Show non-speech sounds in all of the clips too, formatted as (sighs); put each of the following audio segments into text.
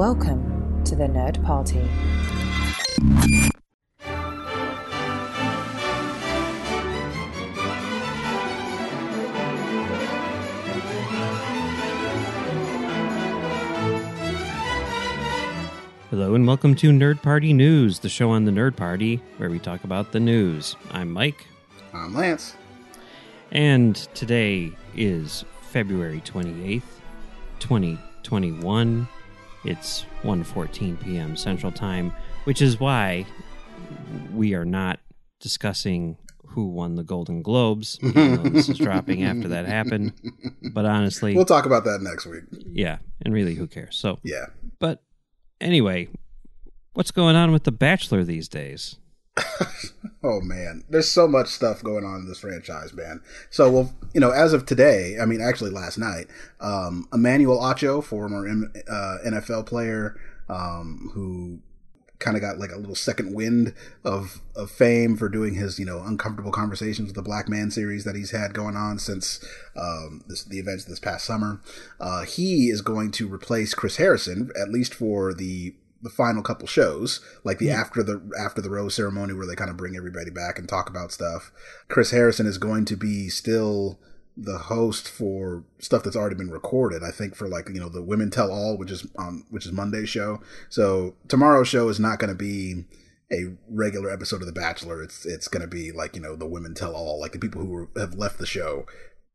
Welcome to the Nerd Party. Hello and welcome to Nerd Party News, the show on the Nerd Party where we talk about the news. I'm Mike, I'm Lance. and today is February 28th, 2021. It's 1:14 p.m. Central Time, which is why we are not discussing who won the Golden Globes. (laughs) this is dropping after that happened, but honestly, We'll talk about that next week. yeah, and really, who cares? So, Yeah. But anyway, what's going on with The Bachelor these days? (laughs) Oh man, there's so much stuff going on in this franchise, man. So, well, you know, as of today, I mean, actually last night, um, Emmanuel Acho, former M- uh, NFL player, um, who kind of got like a little second wind of of fame for doing his you know uncomfortable conversations with the black man series that he's had going on since um, this, the events this past summer. Uh, he is going to replace Chris Harrison at least for the the final couple shows, like the after the after the rose ceremony where they kind of bring everybody back and talk about stuff. Chris Harrison is going to be still the host for stuff that's already been recorded. I think for like you know the Women Tell All, which is on which is Monday's show. So tomorrow's show is not going to be a regular episode of The Bachelor. It's it's going to be like you know the Women Tell All, like the people who have left the show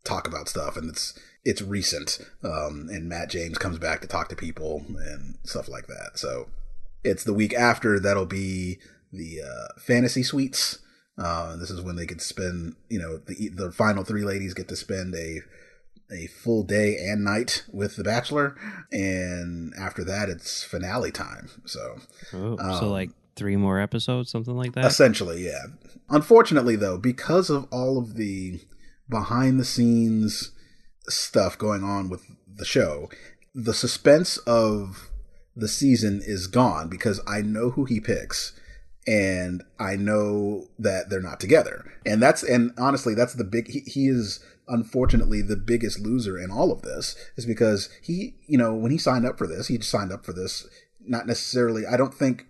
talk about stuff, and it's it's recent. Um, and Matt James comes back to talk to people and stuff like that. So it's the week after that'll be the uh, fantasy suites. Uh, this is when they could spend, you know, the the final three ladies get to spend a a full day and night with the Bachelor, and after that it's finale time. So Oh, so Um, like three more episodes, something like that. Essentially, yeah. Unfortunately, though, because of all of the behind the scenes stuff going on with the show, the suspense of the season is gone because I know who he picks and I know that they're not together. And that's, and honestly, that's the big, he, he is unfortunately the biggest loser in all of this is because he, you know, when he signed up for this, he signed up for this not necessarily, I don't think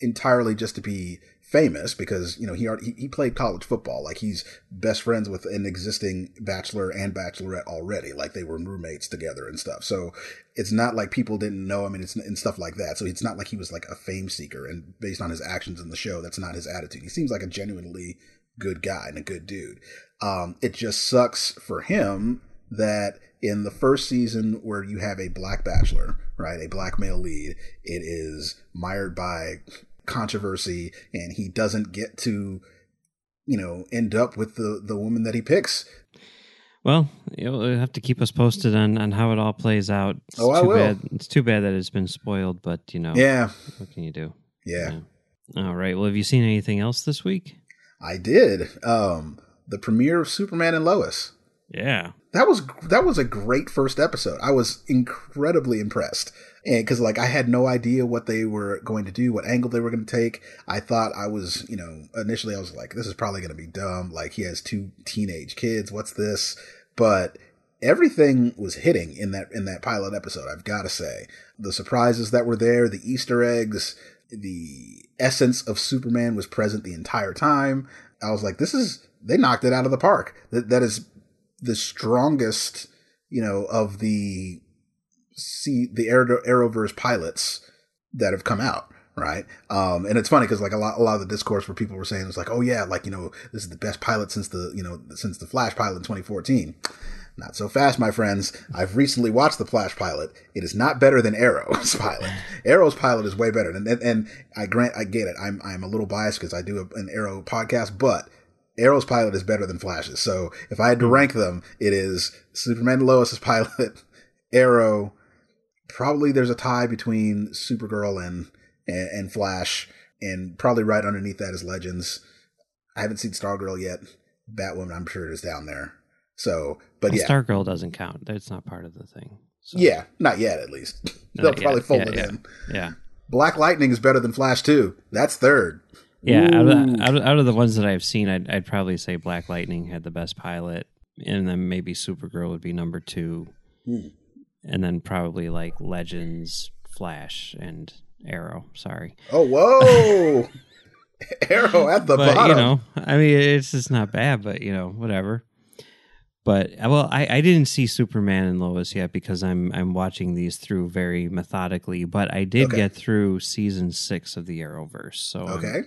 entirely just to be famous because you know he already, he, played college football. Like he's best friends with an existing bachelor and bachelorette already. Like they were roommates together and stuff. So it's not like people didn't know him and it's and stuff like that. So it's not like he was like a fame seeker and based on his actions in the show that's not his attitude. He seems like a genuinely good guy and a good dude. Um it just sucks for him that in the first season where you have a black bachelor, right, a black male lead, it is mired by controversy and he doesn't get to you know end up with the the woman that he picks Well, you'll have to keep us posted on, on how it all plays out. It's Oh, I too will. Bad. It's too bad that it's been spoiled, but you know, yeah what can you do? yeah All right. Well, have you seen anything else this week? i did um the premiere of superman and lois Yeah. that was that was a great first episode. I was incredibly impressed, and because like I had no idea what they were going to do, what angle they were going to take. I thought I was, you know, initially I was like, this is probably going to be dumb. Like he has two teenage kids. What's this? But everything was hitting in that in that pilot episode. I've got to say, the surprises that were there, the Easter eggs, the essence of Superman was present the entire time. I was like, this is they knocked it out of the park. That that is the strongest, you know, of the see the Arrow, Arrowverse pilots that have come out, right? Um, and it's funny because like a lot, a lot of the discourse where people were saying it's like, oh yeah, like you know, this is the best pilot since the you know since the Flash pilot in 2014. Not so fast, my friends. I've recently watched the Flash pilot. It is not better than Arrow's (laughs) pilot. Arrow's pilot is way better, and and, and I grant I get it. I'm I'm a little biased because I do a, an Arrow podcast, but Arrow's pilot is better than Flash's. So if I had to rank them, it is Superman Lois's (laughs) pilot, Arrow. Probably there's a tie between Supergirl and, and and Flash, and probably right underneath that is Legends. I haven't seen Stargirl yet. Batwoman, I'm sure it is down there. So, but Well, yeah, Stargirl doesn't count. That's not part of the thing. So, yeah, not yet at least. (laughs) Not They'll probably fold Yeah, it yeah. in. Yeah. Black Lightning is better than Flash too. That's third. Yeah, out of, the, out, of, out of the ones that I've seen, I'd, I'd probably say Black Lightning had the best pilot, and then maybe Supergirl would be number two, Hmm. And then probably like Legends, Flash and Arrow. Sorry, Oh, whoa! (laughs) Arrow at the but bottom. you know, I mean, it's just not bad. But you know, whatever. But uh, well, I, I didn't see Superman and Lois yet because I'm I'm watching these through very methodically. But I did Okay. get through season six of the Arrowverse. So okay.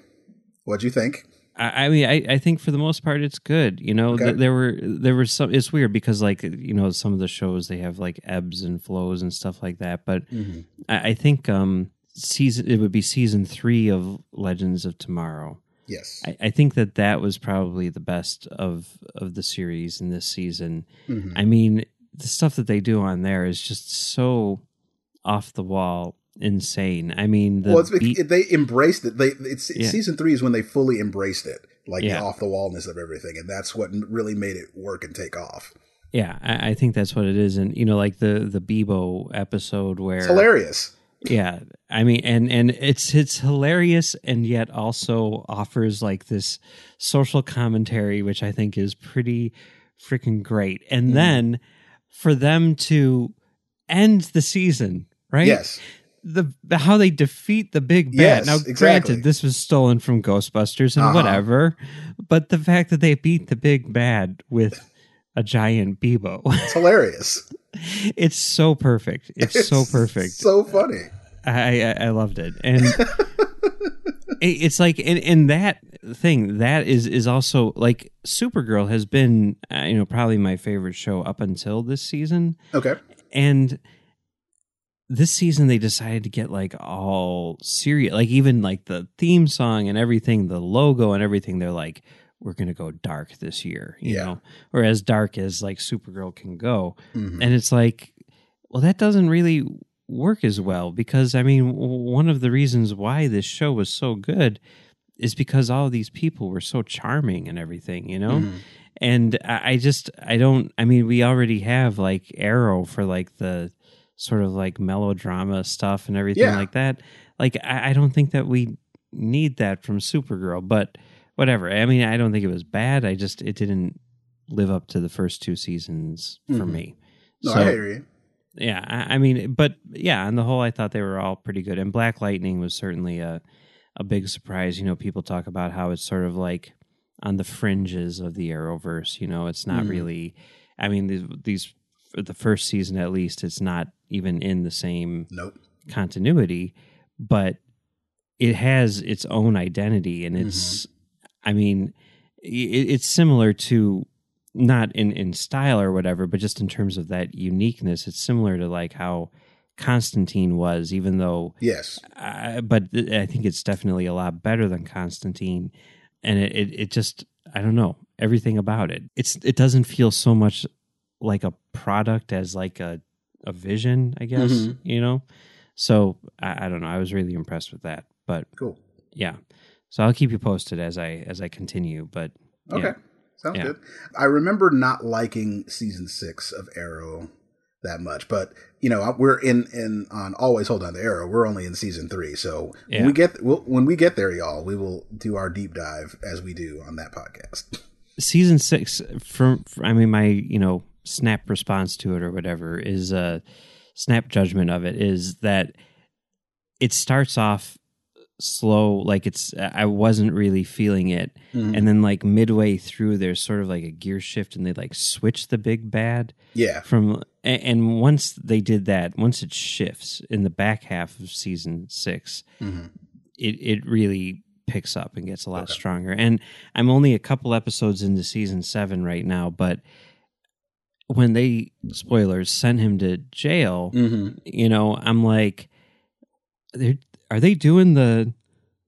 What'd you think? I, I mean, I, I think for the most part it's good. You know, Okay. th- there were there were some. It's weird because like you know some of the shows they have like ebbs and flows and stuff like that. But I, I think um season it would be season three of Legends of Tomorrow. Yes. I, I think that that was probably the best of of the series in this season. Mhm. I mean, the stuff that they do on there is just so off the wall, insane. I mean, the well, it's, beat- they embraced it. They it's Yeah. season three is when they fully embraced it, like Yeah. the off the wallness of everything, and that's what really made it work and take off. Yeah, I, I think that's what it is, and you know, like the the Beebo episode where It's hilarious. Yeah, I mean, and and it's it's hilarious, and yet also offers like this social commentary, which I think is pretty freaking great. And Mhm. then for them to end the season, right? Yes. The how they defeat the big bad. Yes, now, exactly. granted, this was stolen from Ghostbusters and Uh-huh. whatever, but the fact that they beat the big bad with a giant Beebo, (laughs) It's hilarious. it's so perfect. It's, so perfect. So funny. I, I I loved it, and (laughs) it, it's like in in that thing that is is also like Supergirl has been uh, you know probably my favorite show up until this season, Okay. and this season they decided to get like all serious like even like the theme song and everything the logo and everything they're like we're gonna go dark this year you Yeah. know or as dark as like supergirl can go Mhm. and it's like well that doesn't really work as well because i mean one of the reasons why this show was so good is because all of these people were so charming and everything you know Mhm. and I I just I don't I mean we already have like Arrow for like the sort of like melodrama stuff and everything Yeah. like that. Like I, I don't think that we need that from Supergirl, but whatever. I mean I don't think it was bad. I just it didn't live up to the first two seasons for Mhm. me. No, So, I hear you. yeah, I, I mean, but yeah, on the whole, I thought they were all pretty good. And Black Lightning was certainly a a big surprise. You know, people talk about how it's sort of like on the fringes of the Arrowverse. You know, it's not Mhm. really. I mean, these, these for the first season at least, it's not even in the same Nope. continuity, but it has its own identity, and it's. Mm-hmm. I mean, it, it's similar to not in in style or whatever, but just in terms of that uniqueness. It's similar to like how Constantine was, even though. Yes. But th- I think it's definitely a lot better than Constantine, and it, it it just I don't know everything about it. It's it doesn't feel so much like a product as like a a vision, I guess Mhm. you know. So I, I don't know. I was really impressed with that, but Cool. yeah. So I'll keep you posted as I as I continue. But Okay. yeah. Sounds Yeah. good. I remember not liking season six of Arrow that much, but you know we're in in on always hold on to Arrow. We're only in season three, so Yeah. when we get we'll, when we get there, y'all, we will do our deep dive as we do on that podcast. season six from i mean my you know snap response to it or whatever is a snap judgment of it is that it starts off slow like it's i wasn't really feeling it Mhm. and then like midway through there's sort of like a gear shift and they like switch the big bad yeah, from and once they did that once it shifts in the back half of season six Mhm. it it really picks up and gets a lot Okay. stronger. And I'm only a couple episodes into season seven right now, but when they spoilers sent him to jail, Mhm. you know, I'm like, they're, are they doing the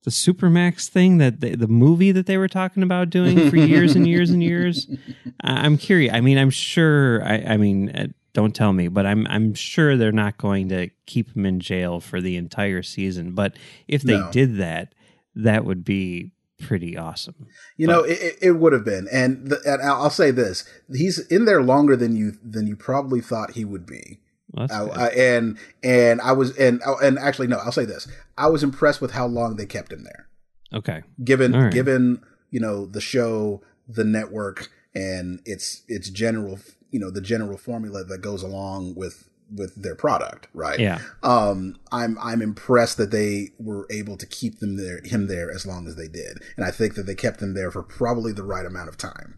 the Supermax thing that they, the movie that they were talking about doing for years and years and years? (laughs) I'm curious. I mean, I'm sure. I, I mean, uh, don't tell me, but I'm I'm sure they're not going to keep him in jail for the entire season. But if they No. did that, that would be pretty awesome. You know, it, it- would have been, and, the, and I'll say this: he's in there longer than you than you probably thought he would be. Well, I. I, and and I was and oh, and actually no, I'll say this: I was impressed with how long they kept him there. okay. Given right. given you know the show, the network, and its its general you know the general formula that goes along with with their product, right? Yeah. Um, I'm I'm impressed that they were able to keep them there, him there as long as they did, and I think that they kept him there for probably the right amount of time.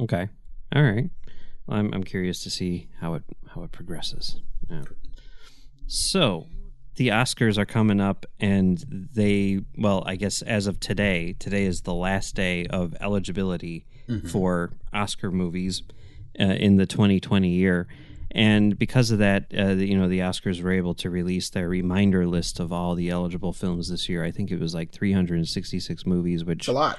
Okay. All right. Well, I'm I'm curious to see how it how it progresses. Yeah. So the Oscars are coming up, and they well, I guess as of today, today is the last day of eligibility for Oscar movies uh, in the 2020 year. And because of that, uh, you know, the Oscars were able to release their reminder list of all the eligible films this year. I think it was like 366 movies, which It's a lot.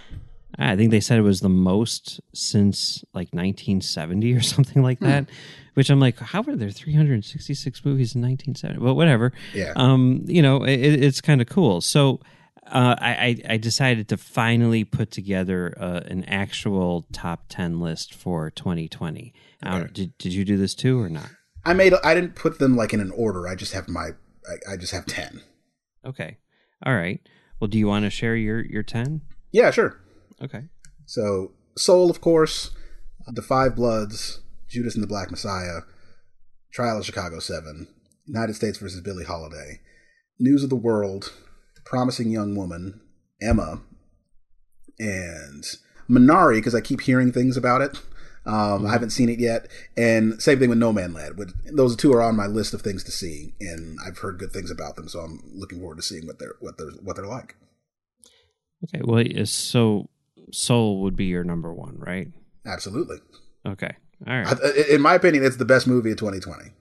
I think they said it was the most since like 1970 or (laughs) something like that. Which I'm like, how were there 366 movies in 1970? But whatever. Yeah. Um, you know, it, it's kind of cool. So uh, I, I I decided to finally put together uh, an actual top 10 list for 2020. I don't- Okay. did did you do this too or not? I made. I didn't put them like in an order. I just have my. I, I just have ten. Okay. All right. Well, do you want to share your your 10? Yeah, sure. Okay. So Soul, of course, The Five Bloods, Judas and the Black Messiah, Trial of Chicago Seven, United States versus Billie Holiday, News of the World, Promising Young Woman, Emma, and Minari because I keep hearing things about it. Um, I haven't seen it yet, and same thing with Nomadland. Those two are on my list of things to see, and I've heard good things about them, so I'm looking forward to seeing what they're what they're what they're like. Okay. Well, so Soul would be your number 1, right? Absolutely, Okay. All right. I, in my opinion, it's the best movie of 2020.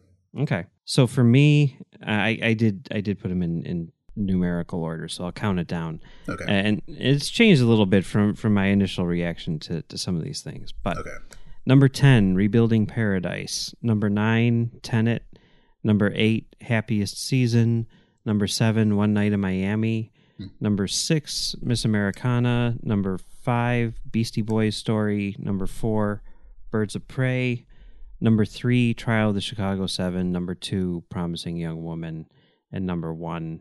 Okay. So for me, I, I did I did put them in, in numerical order, so I'll count it down. Okay. And it's changed a little bit from from my initial reaction to, to some of these things. But Okay. number ten, Rebuilding Paradise. Number nine, Tenet. Number eight, Happiest Season. Number seven, One Night in Miami. Hmm. Number six, Miss Americana. Number five, Beastie Boys Story. Number four, Birds of Prey. Number three, Trial of the Chicago Seven. Number two, Promising Young Woman. And number one,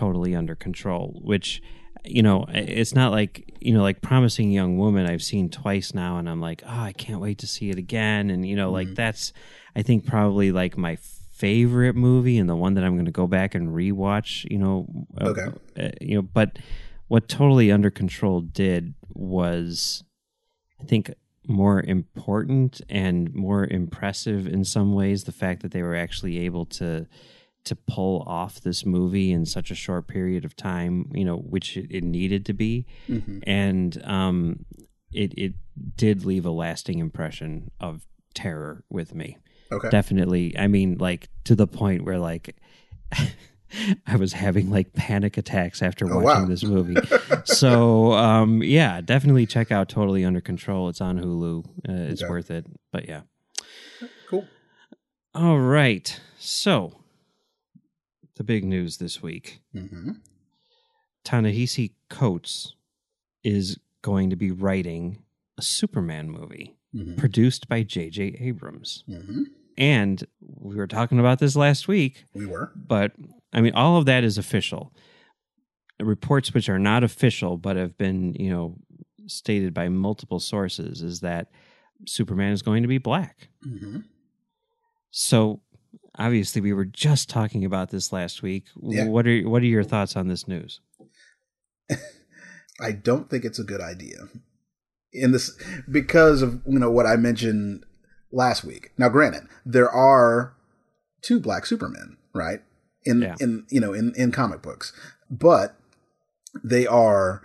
Totally Under Control, which, you know, it's not like, you know, like Promising Young Woman, I've seen twice now, and I'm like, oh, I can't wait to see it again. And, you know, like that's, I think, probably like my favorite movie and the one that I'm going to go back and rewatch, you know. uh, Okay. uh, you know, but what Totally Under Control did was, I think, more important and more impressive in some ways. The fact that they were actually able to to pull off this movie in such a short period of time, you know, which it, needed to be, and um, it it did leave a lasting impression of terror with me. Okay. definitely. I mean like to the point where like (laughs) i was having like panic attacks after Oh, watching wow. this (laughs) movie. So um yeah definitely check out totally under control. It's on hulu. Uh, it's Okay. worth it. But yeah. Cool. all right. So the big news this week hmm Ta-Nehisi Coates is going to be writing a Superman movie hmm produced by J.J. Abrams. hmm And we were talking about this last week, We were. but I mean, all of that is official. Reports which are not official but have been, you know, stated by multiple sources is that Superman is going to be black. hmm So obviously, we were just talking about this last week. Yeah. What are what are your thoughts on this news? (laughs) I don't think it's a good idea. In this, because of you know what I mentioned last week. Now, granted, there are two black Supermen, right? In Yeah. in you know in in comic books, but they are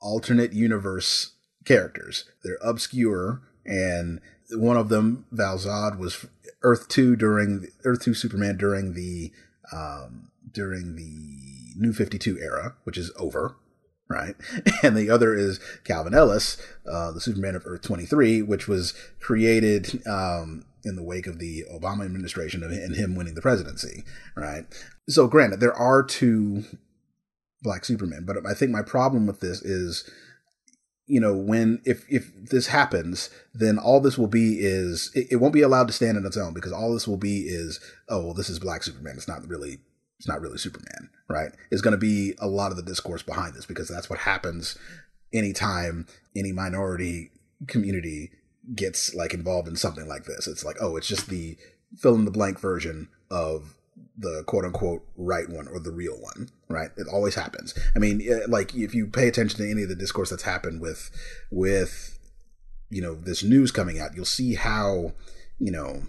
alternate universe characters. They're obscure, and one of them, Val-Zod, was Earth two during Earth two Superman during the um, during the New Fifty Two era, which is over, right? (laughs) And the other is Calvin Ellis, uh, the Superman of Earth 23, which was created um, in the wake of the Obama administration and him winning the presidency, right? So, granted, there are two black Supermen, but I think my problem with this is, you know, when if if this happens, then all this will be is it, it won't be allowed to stand on its own because all this will be is oh well, this is black Superman. It's not really it's not really Superman, right? It's going to be a lot of the discourse behind this because that's what happens anytime any minority community gets like involved in something like this. It's like, oh, it's just the fill in the blank version of the quote unquote right one or the real one, right? It always happens. I mean, like if you pay attention to any of the discourse that's happened with with you know this news coming out, you'll see how you know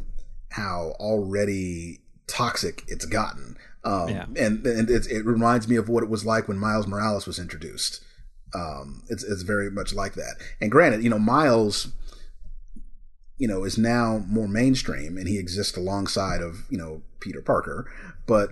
how already toxic it's gotten. Um, yeah. and and it, it reminds me of what it was like when Miles Morales was introduced. Um, it's it's very much like that. And granted, you know, Miles you know, is now more mainstream and he exists alongside of, you know, Peter Parker. But,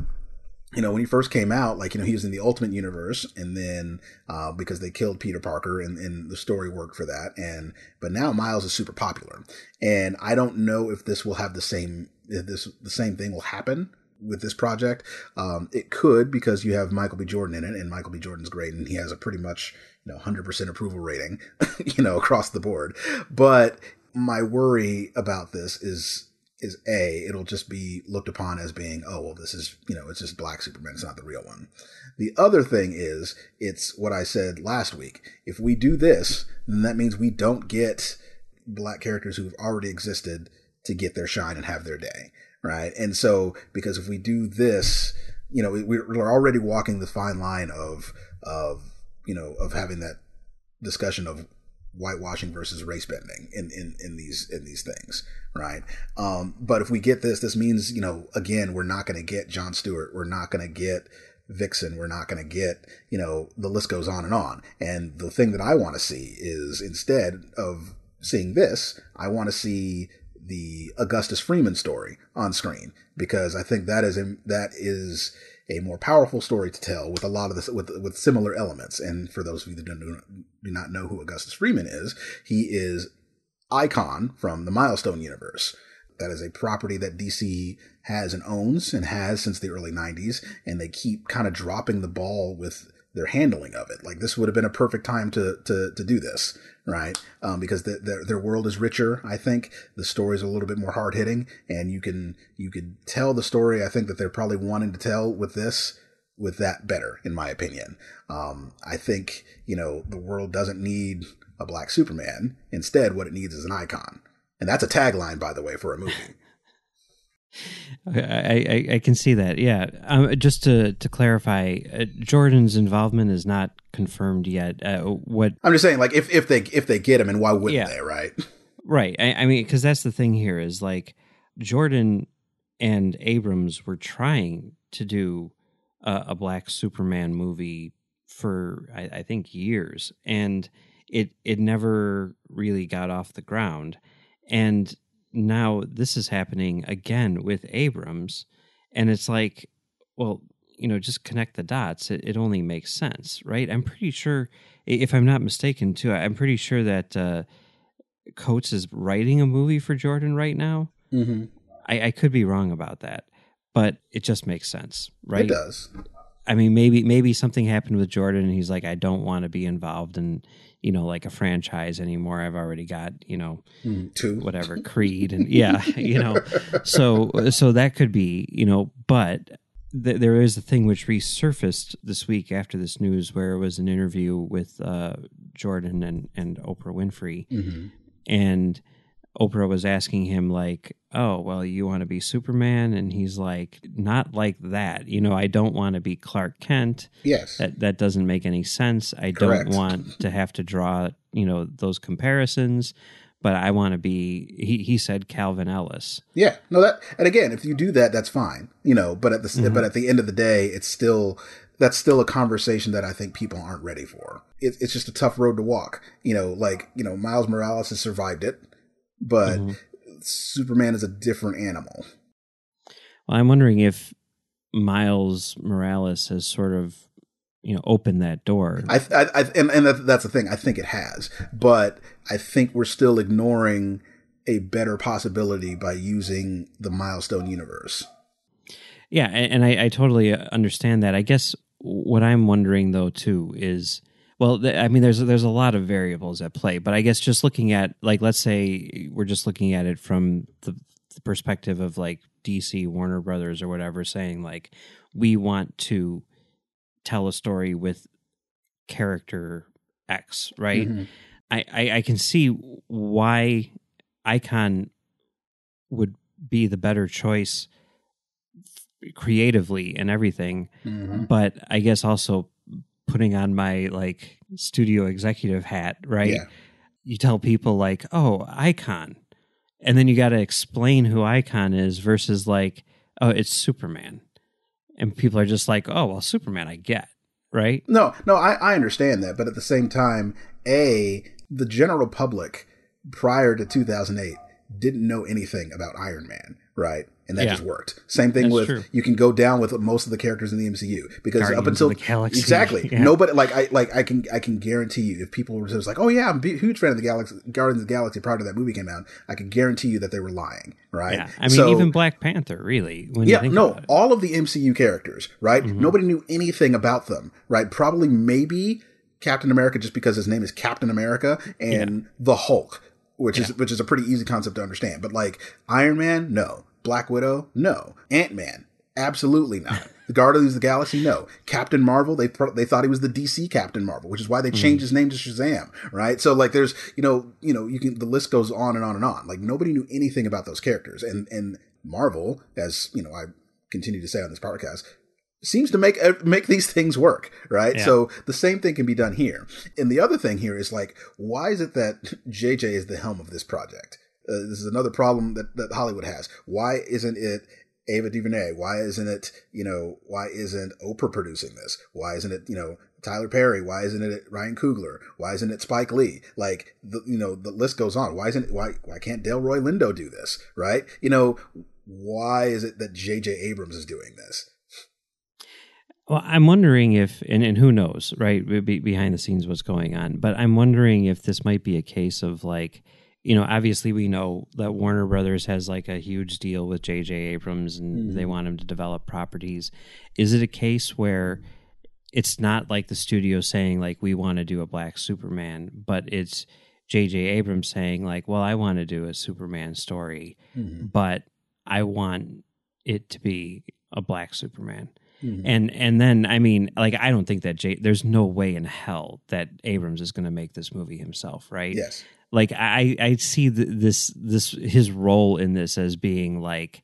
you know, when he first came out, like, you know, he was in the Ultimate Universe and then, uh, because they killed Peter Parker and, and the story worked for that. And, but now Miles is super popular. And I don't know if this will have the same, if this, the same thing will happen with this project. Um, it could because you have Michael B. Jordan in it, and Michael B. Jordan's great, and he has a pretty much you know 100% approval rating, (laughs) you know across the board. But my worry about this is is a it'll just be looked upon as being oh well this is you know it's just black superman it's not the real one. The other thing is it's what i said last week. If we do this then that means we don't get black characters who've already existed to get their shine and have their day right? And so because if we do this you know we're already walking the fine line of of you know of having that discussion of whitewashing versus race bending in, in, in these in these things, right? Um, but if we get this, this means you know again we're not going to get John Stewart, we're not going to get Vixen, we're not going to get you know the list goes on and on. And the thing that I want to see is instead of seeing this, I want to see the Augustus Freeman story on screen because I think that is a, that is a more powerful story to tell with a lot of this with with similar elements. And for those of you that do not know who Augustus Freeman is, he is Icon from the Milestone universe. That is a property that DC has and owns and has since the early 90s, and they keep kind of dropping the ball with their handling of it. Like this would have been a perfect time to to to do this, right? Um, because the, the, their world is richer. I think the stories are a little bit more hard hitting, and you can you could tell the story. I think that they're probably wanting to tell with this with that better, in my opinion. Um, I think you know the world doesn't need a black Superman. Instead, what it needs is an icon, and that's a tagline, by the way, for a movie. I, I, I can see that. Yeah. Um, just to to clarify, uh, Jordan's involvement is not confirmed yet. Uh, what I'm just saying, like if if they if they get him, and why wouldn't yeah. they? Right. Right. I, I mean, because that's the thing here is like Jordan and Abrams were trying to do a, a Black Superman movie for I, I think years, and it it never really got off the ground. And now this is happening again with Abrams, and it's like, well, you know, just connect the dots. It, it only makes sense, right? I'm pretty sure, if I'm not mistaken, too, I'm pretty sure that uh, Coates is writing a movie for Jordan right now. Mm-hmm. I, I could be wrong about that, but it just makes sense, right? It does. I mean, maybe maybe something happened with Jordan, and he's like, I don't want to be involved in you know like a franchise anymore. I've already got you know mm, two whatever (laughs) Creed and yeah, you know, so so that could be you know, but th- there is a thing which resurfaced this week after this news, where it was an interview with uh, Jordan and and Oprah Winfrey, mm-hmm. and Oprah was asking him like, "Oh, well, you want to be Superman?" and he's like, "Not like that. You know, I don't want to be Clark Kent. Yes, that that doesn't make any sense. I Correct. don't want to have to draw, you know, those comparisons." But I want to be. He, he said Calvin Ellis. Yeah, no, that and again, if you do that, that's fine, you know. But at the mm-hmm. but at the end of the day, it's still that's still a conversation that I think people aren't ready for. It, it's just a tough road to walk. You know, like you know, Miles Morales has survived it but mm-hmm. Superman is a different animal. Well, I'm wondering if Miles Morales has sort of you know opened that door. I, I, I and, and that's the thing. I think it has, but I think we're still ignoring a better possibility by using the milestone universe. Yeah, and I, I totally understand that. I guess what I'm wondering though too is well, th- I mean, there's there's a lot of variables at play, but I guess just looking at like, let's say we're just looking at it from the, the perspective of like DC, Warner Brothers, or whatever, saying like, we want to tell a story with character X, right? Mm-hmm. I, I I can see why Icon would be the better choice creatively and everything. Mhm. But I guess also putting on my like studio executive hat, right? Yeah. You tell people like, "Oh, Icon," and then you got to explain who Icon is versus like, "Oh, it's Superman," and people are just like, "Oh, well, Superman, I get." Right? No, no, I, I understand that, but at the same time, a the general public prior to 2008 didn't know anything about Iron Man, right? And that Yeah. just worked. Same thing That's with true. you can go down with most of the characters in the MCU because up until of the Galaxy. exactly (laughs) Yeah. nobody like I like I can I can guarantee you if people were just like oh yeah I'm a huge fan of the Galaxy Guardians of the Galaxy prior to that movie came out I can guarantee you that they were lying right Yeah. I mean, So- even Black Panther, really. When you yeah, think no, about it. all of the MCU characters, right? Mhm. Nobody knew anything about them, right? Probably maybe Captain America just because his name is Captain America and the Hulk, which is which is a pretty easy concept to understand. But like Iron Man, no. Black Widow, no. Ant Man, absolutely not. (laughs) The Guardians of the Galaxy, no. Captain Marvel, they they thought he was the DC Captain Marvel, which is why they mm-hmm. changed his name to Shazam, right? So like, there's you know you know you can the list goes on and on and on. Like nobody knew anything about those characters, and and Marvel, as you know, I continue to say on this podcast, seems to make make these (laughs) things work, right? Yeah. So the same thing can be done here. And the other thing here is like, why is it that (laughs) JJ is the helm of this project? Uh, this is another problem that, that Hollywood has. Why isn't it Ava DuVernay? Why isn't it, you know, why isn't Oprah producing this? Why isn't it, you know, Tyler Perry? Why isn't it Ryan Coogler? Why isn't it Spike Lee? Like, the, you know, the list goes on. Why isn't, it, why, why can't Delroy Lindo do this? Right? You know, why is it that JJ Abrams is doing this? Well, I'm wondering if, and, and who knows, right, be, behind the scenes what's going on. But I'm wondering if this might be a case of like, you know, obviously we know that Warner Brothers has like a huge deal with J.J. Abrams and Mhm. they want him to develop properties. Is it a case where it's not like the studio saying like we want to do a black Superman, but it's J.J. Abrams saying like, well, I want to do a Superman story, Mhm. but I want it to be a black Superman Mhm. and and then I mean, like I don't think that J- there's no way in hell that Abrams is going to make this movie himself, right? Yes. Like I I see th- this this his role in this as being like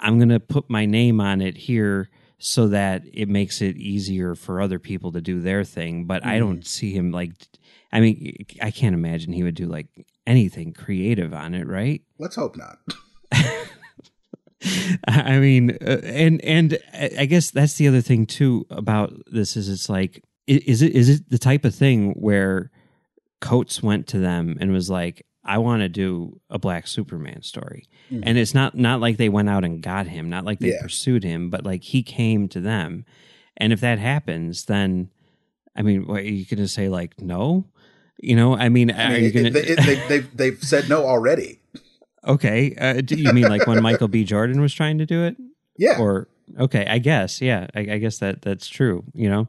I'm going to put my name on it here so that it makes it easier for other people to do their thing, but I don't see him like I mean, I can't imagine he would do like anything creative on it, right? Let's hope not. (laughs) I mean, uh, and and I guess that's the other thing too about this is it's like is it is it the type of thing where Coates went to them and was like, "I want to do a Black Superman story," Mhm. and it's not not like they went out and got him, not like they Yeah. pursued him, but like he came to them, and if that happens, then I mean, what, are you going to say like no? You know, I mean, I are you going they, to? they, they've, they've said no already. Okay, uh, do you mean like when Michael B. Jordan was trying to do it? Yeah. or okay i guess yeah I, I guess that that's true you know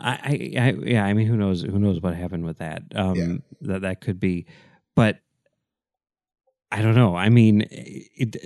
I, I, I yeah i mean who knows who knows what happened with that um Yeah. that that could be but i don't know i mean it,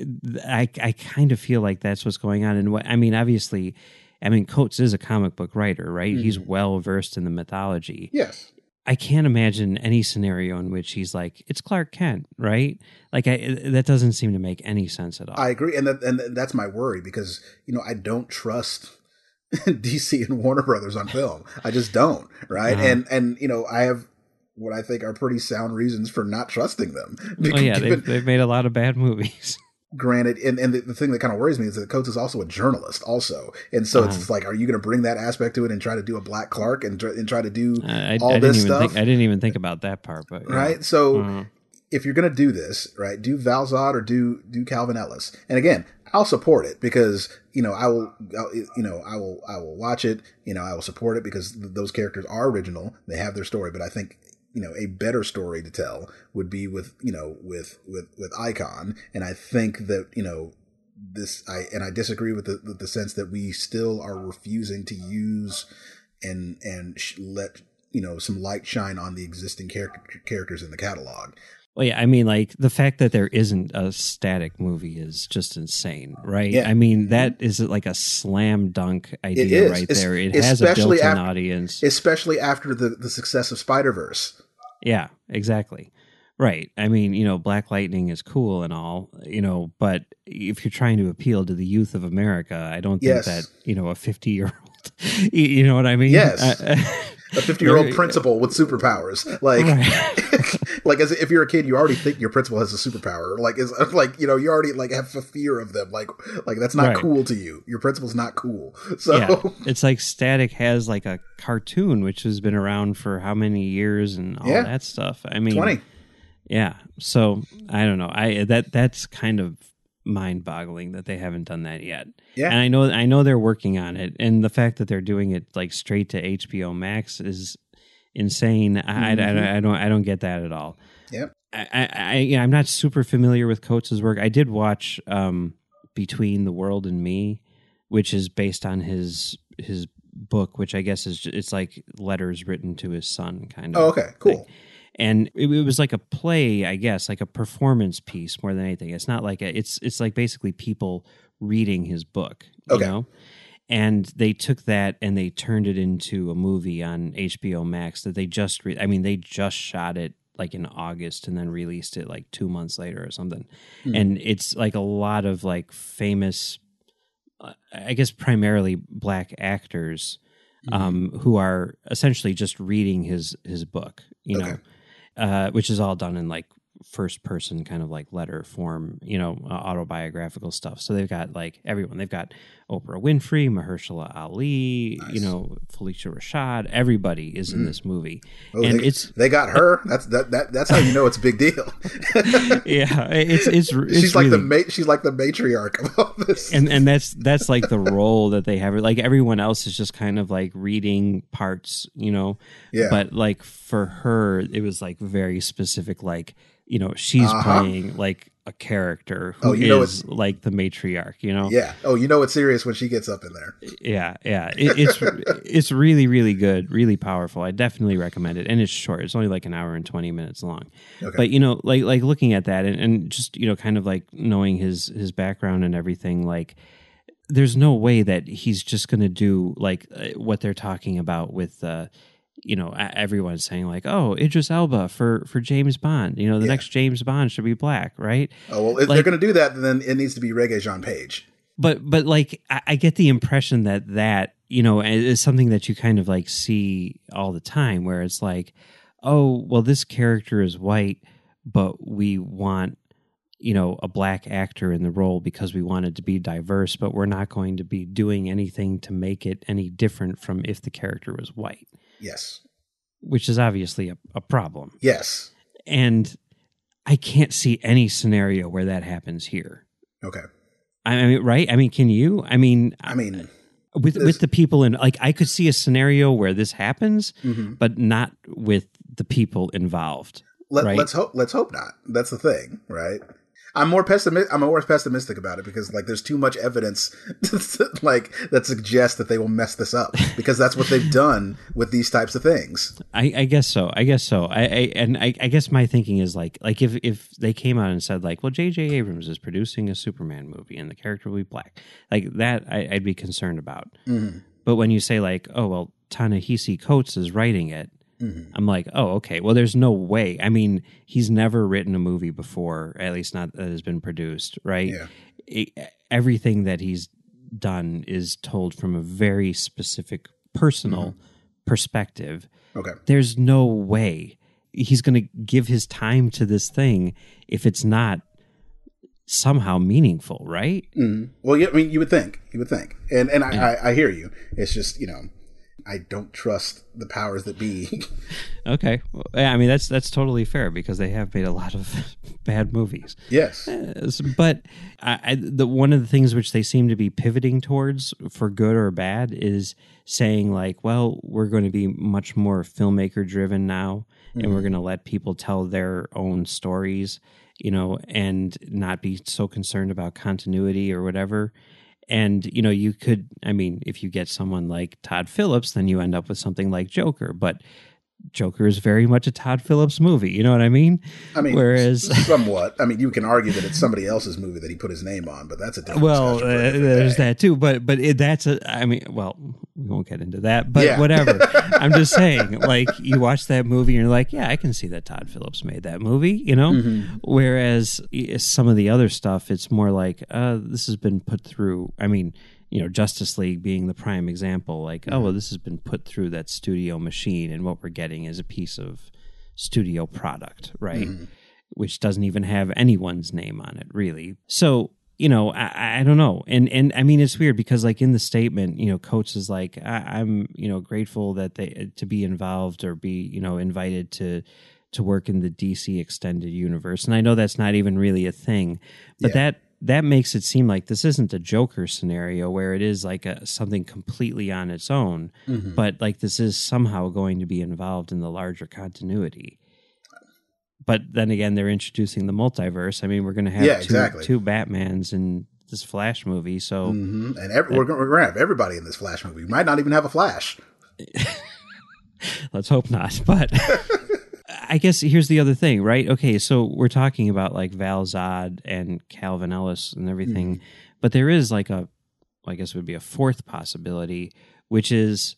i i kind of feel like that's what's going on and what i mean obviously i mean coates is a comic book writer right he's Mhm. well versed in the mythology yes. I can't imagine any scenario in which he's like, it's Clark Kent, right? Like, I, that doesn't seem to make any sense at all. I agree, and that, and that's my worry because you know I don't trust (laughs) DC and Warner Brothers on film. I just don't, right? Uh-huh. And and you know I have what I think are pretty sound reasons for not trusting them. oh yeah, (laughs) Given- they've, they've made a lot of bad movies. Granted, and, and the, the thing that kind of worries me is that Coates is also a journalist, also, and so it's Uh-huh. like, are you going to bring that aspect to it and try to do a Black Clark and try, and try to do I, I, all I this didn't even stuff? think I didn't even think about that part, but yeah. right? So Uh, if you're going to do this, right, do Val-Zod or do do Calvin Ellis. And again, I'll support it because you know I will, I'll, you know, I will, I will watch it. You know, I will support it because th- those characters are original. They have their story, but I think you know a better story to tell would be with you know with with with Icon. And I think that you know this I and I disagree with the with the sense that we still are refusing to use and and sh- let you know some light shine on the existing character characters in the catalog. well, yeah, I mean, like the fact that there isn't a static movie is just insane, right? Yeah. I mean, mm-hmm. that is like a slam dunk idea right Es- there. It has a especially built-in after- audience. especially after the, the success of Spider Verse. Yeah, exactly. Right. I mean, you know, Black Lightning is cool and all, you know, but if you're trying to appeal to the youth of America, I don't think Yes. that, you know, a 50 year old, (laughs) you know what I mean? Yes. (laughs) A 50 year old principal with superpowers. Like, Right. (laughs) like as if you're a kid, you already think your principal has a superpower. Like, is (laughs) like you know, you already like have a fear of them. Like, like that's not Right. cool to you. Your principal's not cool. (laughs) So yeah. It's like Static has like a cartoon, which has been around for how many years and all Yeah. that stuff. I mean, twenty. Yeah. So I don't know. I that that's kind of mind boggling that they haven't done that yet. Yeah. And I know I know they're working on it. And the fact that they're doing it like straight to HBO Max is insane. I, I, Mhm. I, don't I don't get that at all. Yep. I, I, I you know, I'm not super familiar with Coates' work. I did watch um, Between the World and Me, which is based on his his book, which I guess is it's like letters written to his son, kind of Oh, okay, cool. And it, it was like a play i guess like a performance piece more than anything it's not like a, it's it's like basically people reading his book you Okay. know and they took that and they turned it into a movie on hbo max that they just re- i mean they just shot it like in august and then released it like two months later or something Hmm. and it's like a lot of like famous uh, i guess primarily black actors Mm-hmm. um, who are essentially just reading his his book, you know, Okay. Uh, which is all done in like first person kind of like letter form, you know, uh, autobiographical stuff. So they've got like everyone. They've got Oprah Winfrey, Mahershala Ali, Nice. you know, Phylicia Rashad. Everybody is in Mm. this movie, Oh, and they, it's they got her. That's that, that that's how you know it's a big deal. (laughs) yeah, it's it's, it's she's like the ma- she's like the matriarch of all this. and and that's that's like the role that they have. Like everyone else is just kind of like reading parts, you know. yeah, But like for her, it was like very specific. Like you know, she's Uh-huh. playing like a character who Oh, you know it's- like the matriarch. You know. yeah. Oh, you know it's serious when she gets up in there. yeah, yeah. It, it's (laughs) it's really really good, really powerful. I definitely recommend it, and it's short. It's only like an hour and twenty minutes long. Okay. But you know, like like looking at that and, and just you know, kind of like knowing his his background and everything, like there's no way that he's just going to do like uh, what they're talking about with uh you know everyone's saying like oh Idris Elba for for James Bond you know the Yeah. next James Bond should be black right oh well, if like- they're going to do that, then it needs to be Regé-Jean Page. but but like I, I get the impression that that you know is something that you kind of like see all the time where it's like oh well this character is white but we want you know a black actor in the role because we wanted to be diverse but we're not going to be doing anything to make it any different from if the character was white Yes, which is obviously a, a problem yes. and i can't see any scenario where that happens here Okay. i mean right i mean can you i mean I mean, with This- with the people in like I could see a scenario where this happens, mhm. but not with the people involved. Let, Right. let's hope. Let's hope not. That's the thing, right? I'm more pessimistic. I'm more pessimistic about it because like there's too much evidence, (laughs) like that suggests that they will mess this up because that's what they've done with these types of things. I, I guess so. I guess so. I, I and I, I guess my thinking is like like if if they came out and said like, well, J.J. Abrams is producing a Superman movie and the character will be black, like that, I, I'd be concerned about. Mhm. But when you say like, oh well, Ta-Nehisi Coates is writing it, Mhm. I'm like, oh, okay. Well, there's no way. I mean, he's never written a movie before, at least not that has been produced, right? Yeah. It- everything that he's done is told from a very specific personal perspective. Okay. There's no way he's going to give his time to this thing if it's not somehow meaningful, right? Mhm. Well, yeah, I mean, you would think, you would think, and and I, I, I hear you. It's just you know, I don't trust the powers that be. (laughs) Okay. Well, yeah, I mean, that's that's totally fair because they have made a lot of (laughs) bad movies. yes. But I, I, the one of the things which they seem to be pivoting towards for good or bad is saying like, well, we're going to be much more filmmaker driven now, and we're mm-hmm. going to let people tell their own stories, you know, and not be so concerned about continuity or whatever. And you know, you could, I mean, if you get someone like Todd Phillips, then you end up with something like Joker, but Joker is very much a Todd Phillips movie. You know what I mean? I mean, whereas somewhat. I mean, you can argue that it's somebody else's movie that he put his name on, but that's a different well, uh, there's day. that too. But but it, that's a. I mean, well, we won't get into that. But Yeah. whatever. (laughs) I'm just saying, like you watch that movie and you're like, yeah, I can see that Todd Phillips made that movie. You know, Mm-hmm. whereas some of the other stuff, it's more like uh, this has been put through. I mean. You know, Justice League being the prime example, like, oh, well, mm-hmm. this has been put through that studio machine, and what we're getting is a piece of studio product, right? Mm-hmm. Which doesn't even have anyone's name on it, really. So, you know, I, I don't know. And and I mean it's weird because like in the statement, you know, Coates is like, I, I'm, you know, grateful that they uh, to be involved or be, you know, invited to to work in the DC extended universe. And I know that's not even really a thing, but Yeah. that that makes it seem like this isn't a Joker scenario where it is like a something completely on its own, Mm-hmm. but like this is somehow going to be involved in the larger continuity. But then again, they're introducing the multiverse. I mean, we're going to have Yeah, two, exactly. two Batmans in this Flash movie, so hmm And every, we're, gonna, we're gonna have everybody in this Flash movie. We might not even have a Flash. (laughs) let's hope not. But (laughs) I guess here's the other thing, right? Okay, so we're talking about like Val-Zod and Calvin Ellis and everything, mm-hmm. but there is like a, I guess it would be a fourth possibility, which is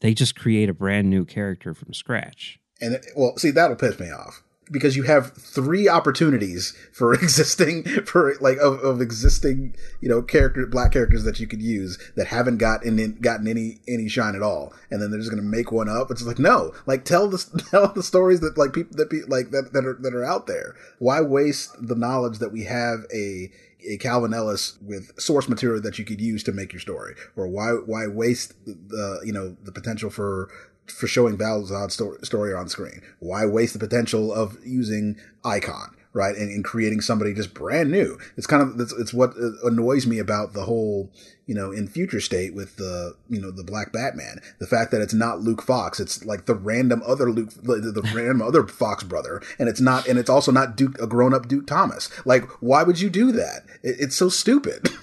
they just create a brand new character from scratch. And well, see, that'll piss me off because you have three opportunities for (laughs) existing for like of, of existing you know character black characters that you could use that haven't gotten gotten any any shine at all, and then they're just gonna make one up. It's like no, like tell the (laughs) tell the stories that like people that be like that that are that are out there. Why waste the knowledge that we have a a Calvin Ellis with source material that you could use to make your story, or why why waste the you know the potential for for showing Val-Zod's story, on screen? Why waste the potential of using Icon, right, and, and creating somebody just brand new? It's kind of it's, it's what annoys me about the whole you know in Future State with the you know the Black Batman, the fact that it's not Luke Fox, it's like the random other Luke, the, the random other Fox brother, and it's not, and it's also not Duke, a grown up Duke Thomas. Like, why would you do that? It, it's so stupid. (laughs)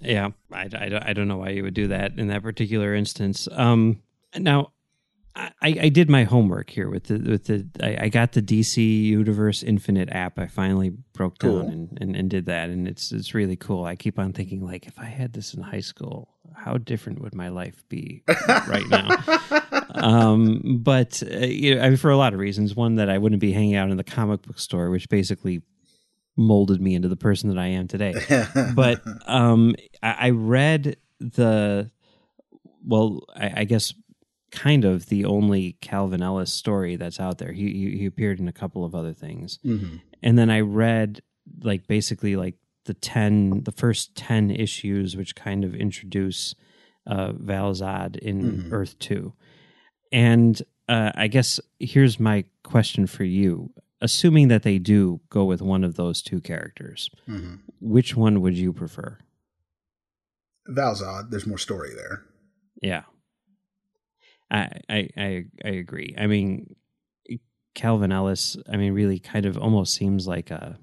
Yeah, I, I, I don't know why you would do that in that particular instance. Um, now, I, I did my homework here with the with the I, I got the DC Universe Infinite app. I finally broke Cool. down and, and, and did that, and it's it's really cool. I keep on thinking like, if I had this in high school, how different would my life be (laughs) right now? um, but uh, you know, I mean, for a lot of reasons. One that I wouldn't be hanging out in the comic book store, which basically molded me into the person that I am today (laughs) but um, I, I read the well, I, I guess kind of the only Calvin Ellis story that's out there. He, he he appeared in a couple of other things, mm-hmm. and then I read like basically like the ten, the first ten issues, which kind of introduce uh, Val-Zod in Mhm. Earth Two, and uh, I guess here's my question for you. Assuming that they do go with one of those two characters, Mm-hmm. which one would you prefer? Val-Zod, there's more story there. Yeah. I I I I agree. I mean Calvin Ellis, I mean really kind of almost seems like a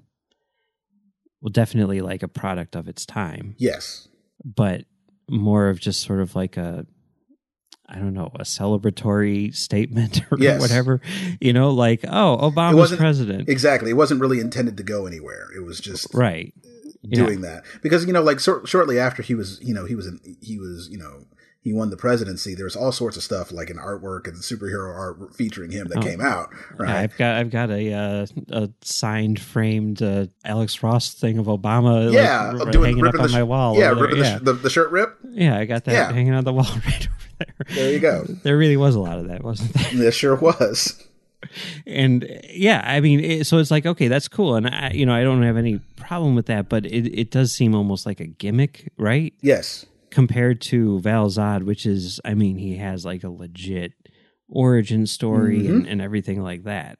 well definitely like a product of its time, Yes. but more of just sort of like a I don't know, a celebratory statement (laughs) or Yes. whatever. You know, like, oh, Obama's president. Exactly. It wasn't really intended to go anywhere. It was just right. Yeah. doing that because you know, like so, shortly after he was, you know, he was in, he was, you know, he won the presidency. There was all sorts of stuff like an artwork and superhero art featuring him that Oh. came out. Yeah, Right. I've got I've got a uh, a signed framed uh, Alex Ross thing of Obama yeah, like, doing hanging up on sh- my wall. Yeah, ripping the, yeah. sh- the, the shirt rip. Yeah, I got that Yeah. hanging on the wall (laughs) right over there. There you go. There really was a lot of that, wasn't there? (laughs) There sure was. And yeah, I mean, it, so it's like okay, that's cool, and I, you know, I don't have any problem with that, but it it does seem almost like a gimmick, right? Yes. Compared to Val-Zod, which is, I mean, he has like a legit origin story Mm-hmm. and, and everything like that.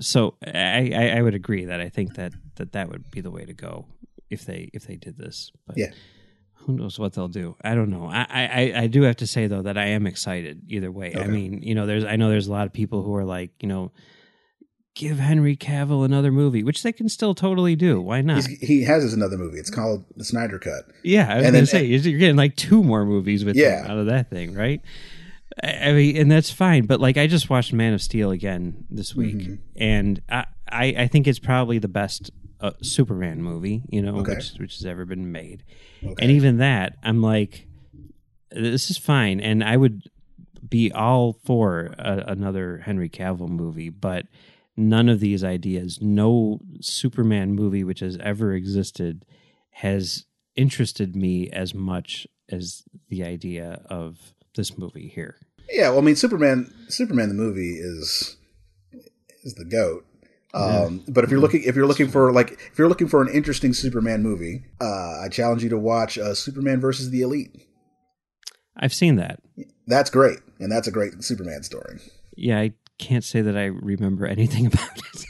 So I, I I would agree that I think that that that would be the way to go if they if they did this. But Yeah. who knows what they'll do? I don't know. I, I, I do have to say though that I am excited either way. I mean, you know, there's I know there's a lot of people who are like, you know, give Henry Cavill another movie, which they can still totally do. Why not? He's, he has his another movie. It's called The Snyder Cut. yeah, I was and gonna then- say you're getting like two more movies with Yeah. out of that thing, right? I I mean, and that's fine. But like, I just watched Man of Steel again this week, Mm-hmm. and I, I I think it's probably the best uh, Superman movie you know Okay. which which has ever been made. Okay. And even that, I'm like, this is fine, and I would be all for a, another Henry Cavill movie, but none of these ideas, no Superman movie which has ever existed, has interested me as much as the idea of this movie here. Yeah, well, I mean, Superman, Superman the movie is is the goat. Um, But if you're looking, if you're looking for like, if you're looking for an interesting Superman movie, uh, I challenge you to watch uh, Superman versus the Elite. I've seen that. That's great, and that's a great Superman story. Yeah, I can't say that I remember anything (laughs) about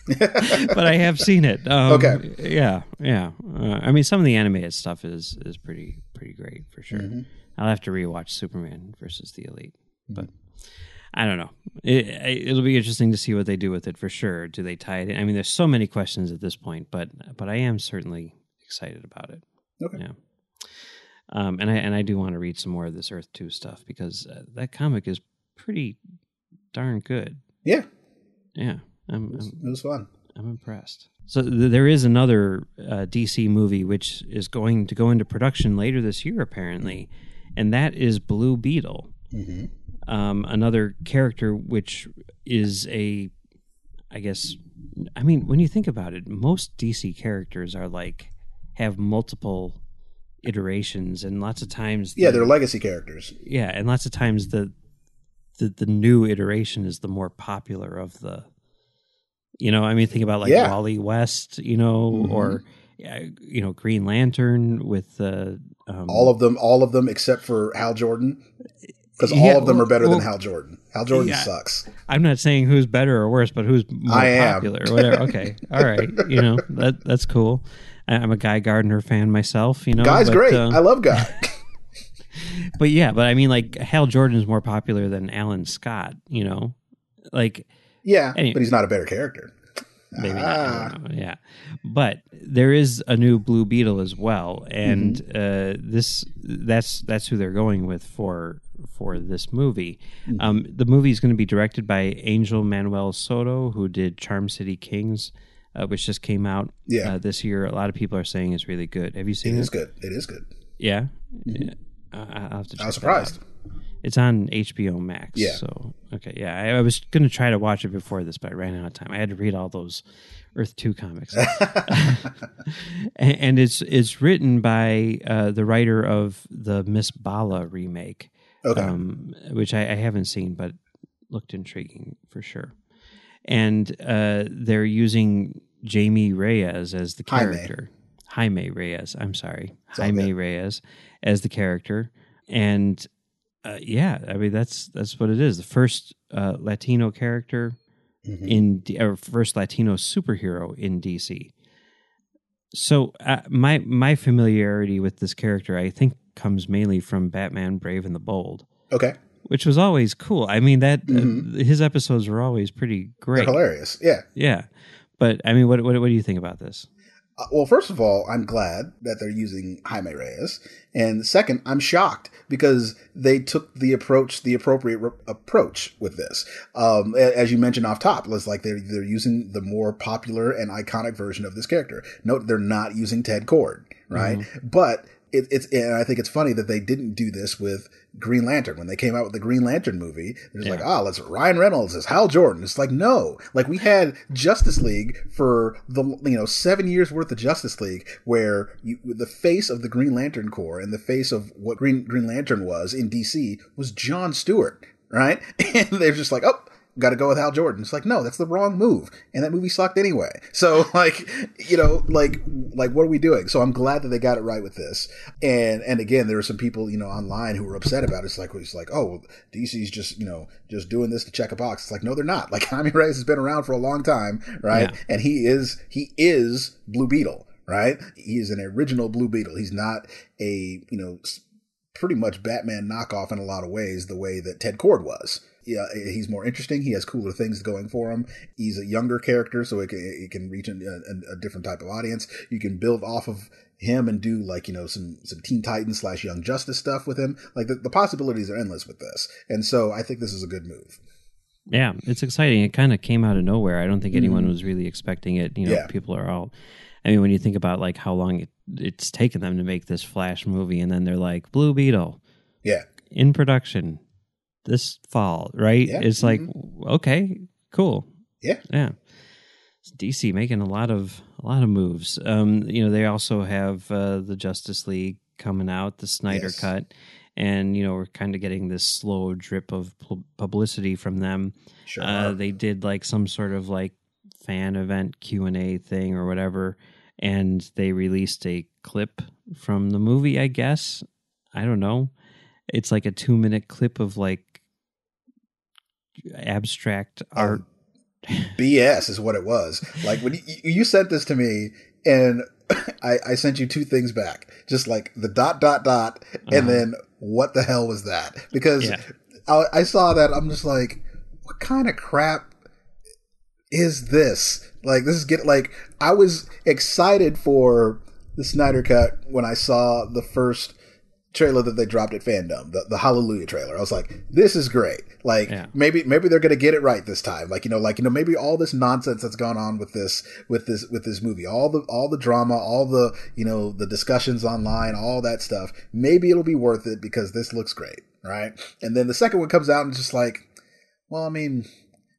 it, (laughs) but I have seen it. Um, Okay. Yeah, yeah. Uh, I mean, some of the animated stuff is is pretty pretty great for sure. Mm-hmm. I'll have to rewatch Superman versus the Elite, but I don't know. It, it'll be interesting to see what they do with it for sure. Do they tie it in? I mean, there's so many questions at this point, but but I am certainly excited about it. Okay. Yeah. Um, and I and I do want to read some more of this Earth Two stuff because uh, that comic is pretty darn good. Yeah, Yeah, I'm it was, I'm, it was fun. I'm impressed. So th- there is another uh, DC movie which is going to go into production later this year, apparently, and that is Blue Beetle, hmm um, another character which is a, I guess, I mean, when you think about it, most DC characters are like have multiple iterations, and lots of times, Yeah, they're legacy characters. yeah, and lots of times the the the new iteration is the more popular of the. You know, I mean, think about like Yeah. Wally West, you know, Mhm. or you know, Green Lantern with the um, All of them, all of them except for Hal Jordan, because Yeah, all of them are better well- than Hal Jordan. Hal Jordan Yeah. sucks. I'm not saying who's better or worse, but who's more I am. popular or whatever. Okay, (laughs) all right, you know that that's cool. I'm a Guy Gardner fan myself, you know. Guy's but, great. uh, I love Guy. (laughs) but yeah, but I mean, like Hal Jordan is more popular than Alan Scott, you know, like yeah, Anyway. but he's not a better character. maybe not, Ah. Yeah. But there is a new Blue Beetle as well, and Mm-hmm. uh, this that's that's who they're going with for for this movie. Mm-hmm. Um, the movie is going to be directed by Angel Manuel Soto, who did Charm City Kings. Uh, which just came out Yeah. uh, this year. A lot of people are saying it's really good. Have you seen It it? is good. It is good. Yeah, yeah. I'll have to. Check I was surprised. It's on HBO Max. Yeah. So okay, yeah, I, I was going to try to watch it before this, but I ran out of time. I had to read all those Earth Two comics, (laughs) (laughs) and, and it's it's written by uh, the writer of the Miss Bala remake, Okay. um, which I, I haven't seen, but looked intriguing for sure. And uh, they're using Jamie Reyes as the character. Jaime Reyes. I'm sorry, Jaime good. Reyes as the character, and uh, yeah, I mean that's that's what it is. The first uh, Latino character Mhm. in D- or first Latino superhero in DC. So uh, my my familiarity with this character, I think, comes mainly from Batman: Brave and the Bold, Okay. which was always cool. I mean that uh, Mhm. his episodes were always pretty They're great. hilarious. Yeah. Yeah, but I mean, what what what do you think about this? Uh, well, first of all, I'm glad that they're using Jaime Reyes, and second, I'm shocked because they took the approach, the appropriate re- approach with this. Um, as you mentioned off top, it's like they're they're using the more popular and iconic version of this character. Note they're not using Ted Kord, right? But it, it's and I think it's funny that they didn't do this with Green Lantern when they came out with the Green Lantern movie. They're just like, ah, let's Ryan Reynolds as Hal Jordan. It's like no, like we had Justice League for the you know seven years worth of Justice League where you, the face of the Green Lantern Corps and the face of what Green Green Lantern was in DC was John Stewart, right? (laughs) And they're just like, oh. Got to go with Hal Jordan. It's like no, that's the wrong move, and that movie sucked anyway. So (laughs) like, you know, like like what are we doing? So I'm glad that they got it right with this. And and again, there were some people you know online who were upset about it. It's like it's like oh, well, DC's just you know just doing this to check a box. It's like no, they're not. (laughs) Like Jaime Reyes has been around for a long time, right? Yeah. And he is he is Blue Beetle, right? He is an original Blue Beetle. He's not a you know pretty much Batman knockoff in a lot of ways, the way that Ted Kord was. Yeah, eh, he's more interesting. He has cooler things going for him. He's a younger character, so it can, it can reach a, a, a different type of audience. You can build off of him and do like you know some some Teen Titans slash Young Justice stuff with him. Like the, the possibilities are endless with this, and so I think this is a good move. Yeah, it's exciting. It kind of came out of nowhere. I don't think anyone mm-hmm. was really expecting it. You know, Yeah. people are all. I mean, when you think about like how long it, it's taken them to make this Flash movie, and then they're like Blue Beetle Yeah, in production this fall, right? Yeah. It's like okay, cool, yeah, yeah. DC making a lot of a lot of moves. Um, you know, they also have uh, the Justice League coming out, the Snyder Yes. cut, and you know we're kind of getting this slow drip of pu- publicity from them. sure. Uh, they did like some sort of like fan event Q and A thing or whatever, and they released a clip from the movie. I guess I don't know. It's like a two minute clip of like abstract art. BS is what it was. Like when you, you sent this to me, and (coughs) I, I sent you two things back, just like the dot dot dot, and Uh-huh. then what the hell was that? Because Yeah. I, I saw that, I'm just like, what kind of crap is this? Like this is get like I was excited for the Snyder cut when I saw the first trailer that they dropped at FanDome the, the hallelujah trailer. I was like this is great. Like Yeah. maybe maybe they're gonna get it right this time. Like you know like you know maybe all this nonsense that's gone on with this with this with this movie all the all the drama all the you know the discussions online all that stuff maybe it'll be worth it because this looks great right? And then the second one comes out and it's just like well i mean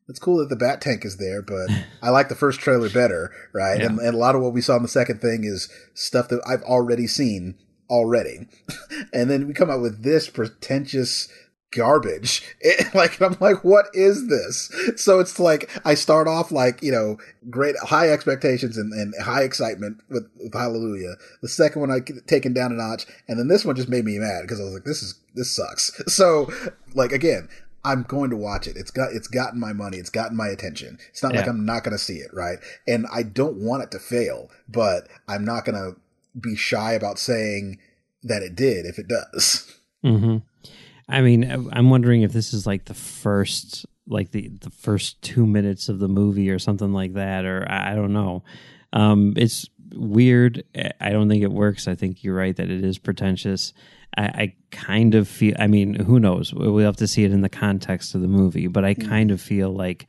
it's cool that the bat tank is there but (laughs) i like the first trailer better right? Yeah. and, and a lot of what we saw in the second thing is stuff that i've already seen already. (laughs) And then we come out with this pretentious garbage. (laughs) It- like i'm like what is this? So it's like i start off like you know great high expectations and, and high excitement with, with hallelujah. The second one i get taken down a notch and then this one just made me mad because i was like this is this sucks. (laughs) So like again i'm going to watch it. It's got it's gotten my money. It's gotten my attention. It's not like i'm not going to see it right? And i don't want it to fail but i'm not going to be shy about saying that it did if it does. hmm I mean, I'm wondering if this is like the first, like the the first two minutes of the movie or something like that, or I, I don't know. Um, it's weird. I don't think it works. I think you're right that it is pretentious. I, I kind of feel. I mean, who knows? We'll have to see it in the context of the movie, but I kind of feel like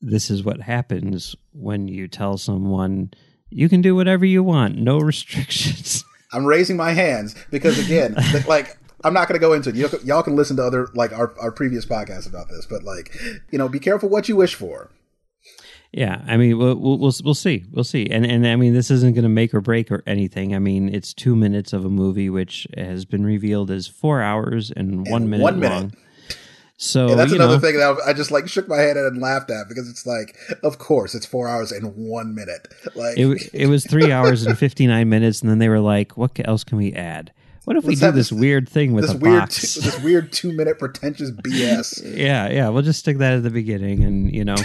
this is what happens when you tell someone you can do whatever you want, no (laughs) restrictions. I'm raising my hands because again, (laughs) like I'm not going to go into it. Y'all can listen to other like our, our previous podcasts about this, but like you know, be careful what you wish for. Yeah, I mean, we'll we'll we'll, we'll see, we'll see, and and I mean, this isn't going to make or break or anything. I mean, it's two minutes of a movie which has been revealed as four hours and one minute one minute. So And that's another know, thing that I just like shook my head at and laughed at because it's like, of course, it's four hours and one minute. Like it it was three hours and fifty nine minutes, and then they were like, "What else can we add? What if we Let's do this, this- weird thing with this a weird, box?" two, this weird two minute pretentious (laughs) BS. yeah, yeah, we'll just stick that at the beginning, and you know.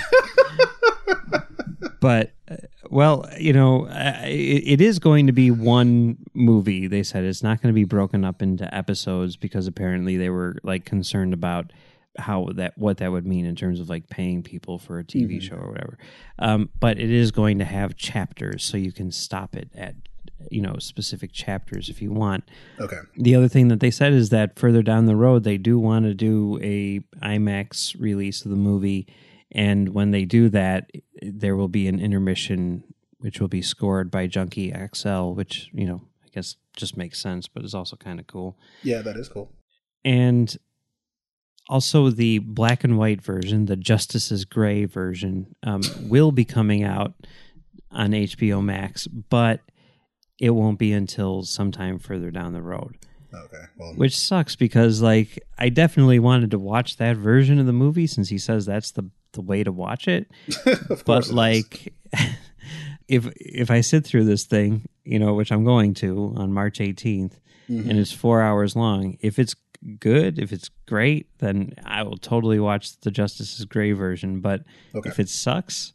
but uh, well, you know, uh, it, it is going to be one movie. They said it's not going to be broken up into episodes because apparently they were like concerned about how that what that would mean in terms of like paying people for a TV show or whatever. Um, but it is going to have chapters, so you can stop it at you know specific chapters if you want. Okay. The other thing that they said is that further down the road, they do want to do a IMAX release of the movie, and when they do that, there will be an intermission which will be scored by Junkie XL, which you know I guess just makes sense, but it's also kind of cool. Yeah, that is cool. And also the black and white version, the Justice's Gray version, um, will be coming out on HBO Max, but it won't be until sometime further down the road Okay. Well, which sucks because like I definitely wanted to watch that version of the movie since he says that's the the way to watch it. (laughs) of course. But it like (laughs) if if I sit through this thing, you know, which I'm going to on March 18th Mm-hmm. and it's 4 hours long, if it's good, if it's great, then I will totally watch the Justice's Gray version, but Okay. if it sucks,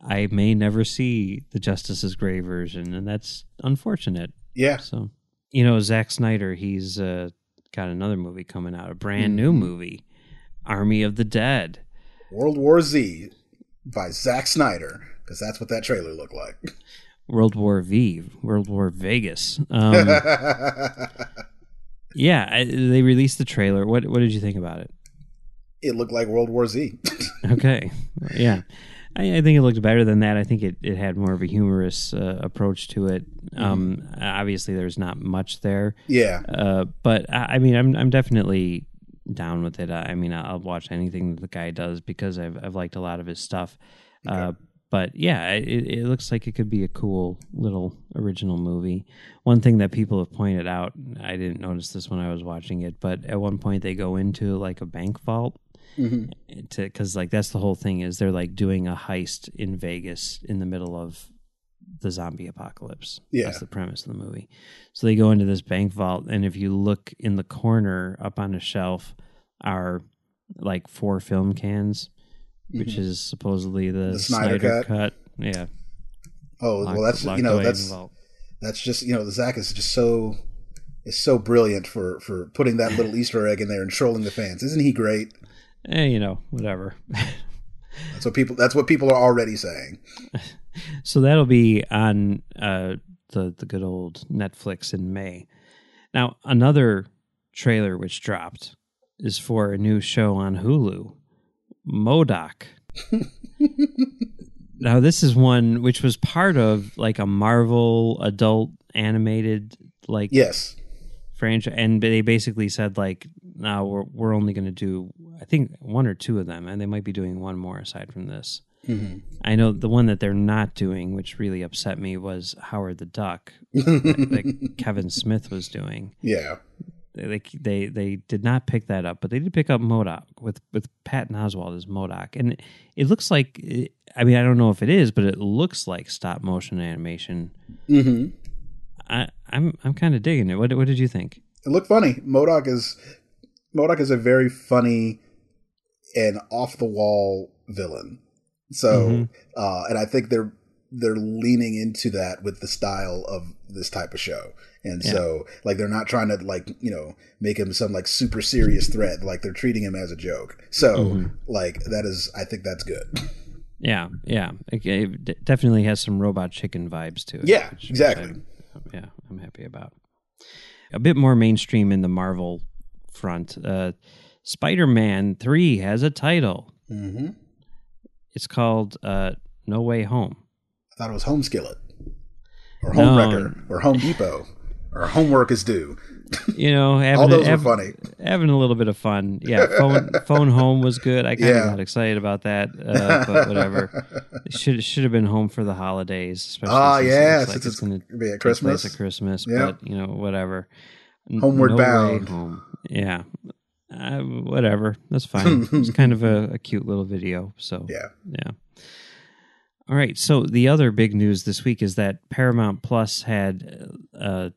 I may never see the Justice's Gray version and that's unfortunate. yeah, So, you know, Zack Snyder, he's uh, got another movie coming out, a brand new Mm-hmm. movie, Army of the Dead. World War Z by Zack Snyder because that's what that trailer looked like. World War V, World War Vegas. Um, (laughs) yeah, I, they released the trailer. What what did you think about it? it looked like World War Z. (laughs) Okay, yeah, I, I think it looked better than that. I think it, it had more of a humorous uh, approach to it. Um, Obviously, there's not much there, yeah. uh, but I, I mean, I'm I'm definitely down with it. I, I mean, I'll watch anything that the guy does because I've I've liked a lot of his stuff. Uh, but yeah, it, it looks like it could be a cool little original movie. One thing that people have pointed out, I didn't notice this when I was watching it, but at one point they go into like a bank vault Mhm. to because like that's the whole thing is they're like doing a heist in Vegas in the middle of the zombie apocalypse. Yeah. That's the premise of the movie. So they go into this bank vault, and if you look in the corner up on a shelf, are like four film cans, which is supposedly the, Mm-hmm. The Snyder Snyder, cut. cut. Yeah. Oh locked- well, that's you know away in the that's that's just you know the Zack is just so is so brilliant for for putting that little (laughs) Easter egg in there and trolling the fans. Isn't he great? Eh, you know, whatever. (laughs) That's what people. That's what people are already saying. (laughs) so that'll be on uh, the the good old Netflix in May. Now another trailer which dropped is for a new show on Hulu, MODOK. (laughs) now this is one which was part of like a Marvel adult animated like Yes. franchise, and they basically said like, now we're we're only going to do I think one or two of them, and they might be doing one more aside from this." hmm I know the one that they're not doing, which really upset me, was Howard the Duck that, that (laughs) Kevin Smith was doing. Yeah. They, they they did not pick that up, but they did pick up MODOK with with Patton Oswalt as MODOK, and it, it looks like I mean I don't know if it is, but it looks like stop motion animation. hmm I, I'm I'm kind of digging it. What what did you think? It looked funny. MODOK is MODOK is a very funny and off the wall villain. So, Mhm. uh, and I think they're they're leaning into that with the style of this type of show. And Yeah. so, like, they're not trying to like you know make him some like super serious threat. Like they're treating him as a joke. So, Mhm. like that is, I think that's good. Yeah, yeah, it, it definitely has some Robot Chicken vibes to it. Yeah, which- which exactly. I'm- yeah, I'm happy about. A bit more mainstream in the Marvel front. Uh, Spider-Man Three has a title. hmm It's called uh, No Way Home. I thought it was Home Skillet or No. Home Wrecker or Home Depot or Homework is due. You know, (laughs) having All those a, funny. having a little bit of fun. Yeah, phone (laughs) phone home was good. I kind of Yeah. got excited about that, uh, but whatever. It (laughs) should should have been home for the holidays, especially. Ah, since yeah, looks like it's it's going to be at Christmas. at Christmas, Yep. but you know, whatever. Homeward no bound. home. Yeah, uh, whatever. That's fine. it's kind of a, a cute little video. So Yeah. yeah. All right. So the other big news this week is that Paramount Plus had a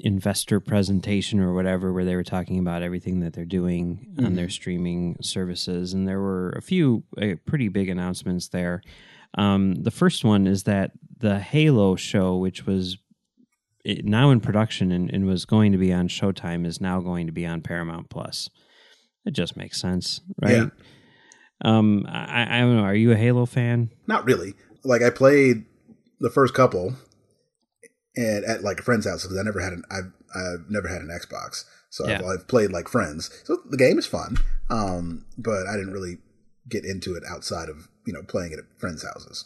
investor presentation or whatever where they were talking about everything that they're doing on their streaming services, and there were a few uh, pretty big announcements there. Um, the first one is that the Halo show, which was now in production and, and was going to be on Showtime, is now going to be on Paramount Plus. It just makes sense, right? Yeah. Um, I, I don't know. Are you a Halo fan? Not really. Like I played the first couple, and at like a friend's house because I never had an I've I've never had an Xbox, so I've, I've played like friends. So the game is fun, um, but I didn't really get into it outside of you know playing it at friends' houses.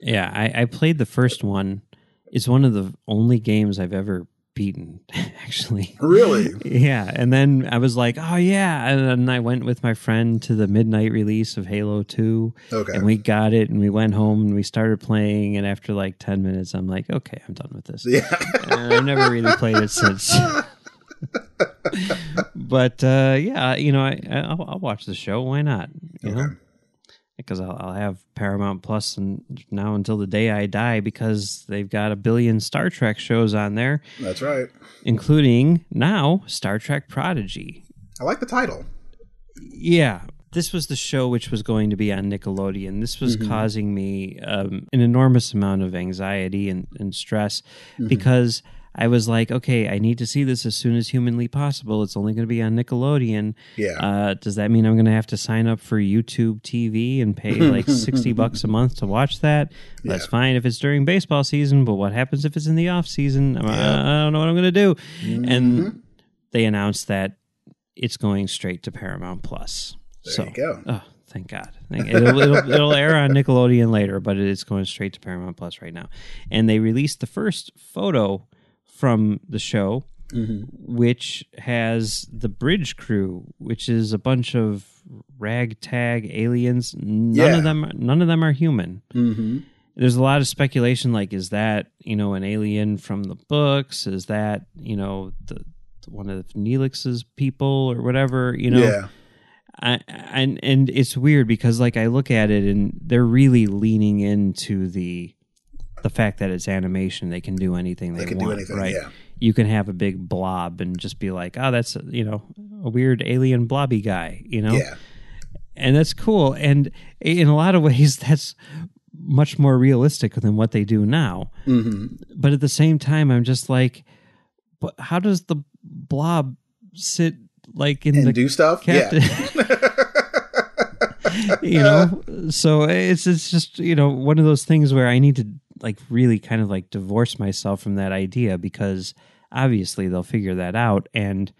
Yeah, I, I played the first one. It's one of the only games I've ever beaten, (laughs) actually. Really? (laughs) Yeah, and then I was like, "Oh yeah!" And then I went with my friend to the midnight release of Halo Two, Okay. and we got it, and we went home and we started playing. And after like ten minutes, I'm like, "Okay, I'm done with this." yeah. and I've never really played it since. (laughs) but uh, yeah, you know, I, I'll, I'll watch the show. Why not? You know, Okay. Because I'll, I'll have Paramount Plus and now until the day I die because they've got a billion Star Trek shows on there, That's right. including now Star Trek Prodigy. I like the title. Yeah. This was the show which was going to be on Nickelodeon. This was causing me um, an enormous amount of anxiety and, and stress because I was like, okay, I need to see this as soon as humanly possible. It's only going to be on Nickelodeon. Yeah. Uh, does that mean I'm going to have to sign up for YouTube TV and pay (laughs) like 60 bucks a month to watch that? That's fine if it's during baseball season, but what happens if it's in the off season? I- I don't know what I'm going to do. Mm-hmm. And they announced that it's going straight to Paramount Plus. There so, you go. Oh, thank God. It'll, it'll, it'll air on Nickelodeon later, but it's going straight to Paramount Plus right now. And they released the first photo from the show, Mm-hmm. which has the bridge crew, which is a bunch of ragtag aliens. None Yeah. of them, none of them are human. Mm-hmm. There's a lot of speculation, like is that you know an alien from the books? Is that you know the one of Neelix's people or whatever? You know, yeah. I, and and it's weird because like I look at it and they're really leaning into the the fact that it's animation. They can do anything they, They can want, do anything. right? Yeah. You can have a big blob and just be like, oh, that's you know a weird alien blobby guy, you know, Yeah. and that's cool. And in a lot of (laughs) ways, that's much more realistic than what they do now. Mm-hmm. But at the same time, I'm just like, but how does the blob sit like in And the do stuff. captain? Yeah. (laughs) you know so it's it's just you know one of those things where i need to like really kind of like divorce myself from that idea because obviously they'll figure that out and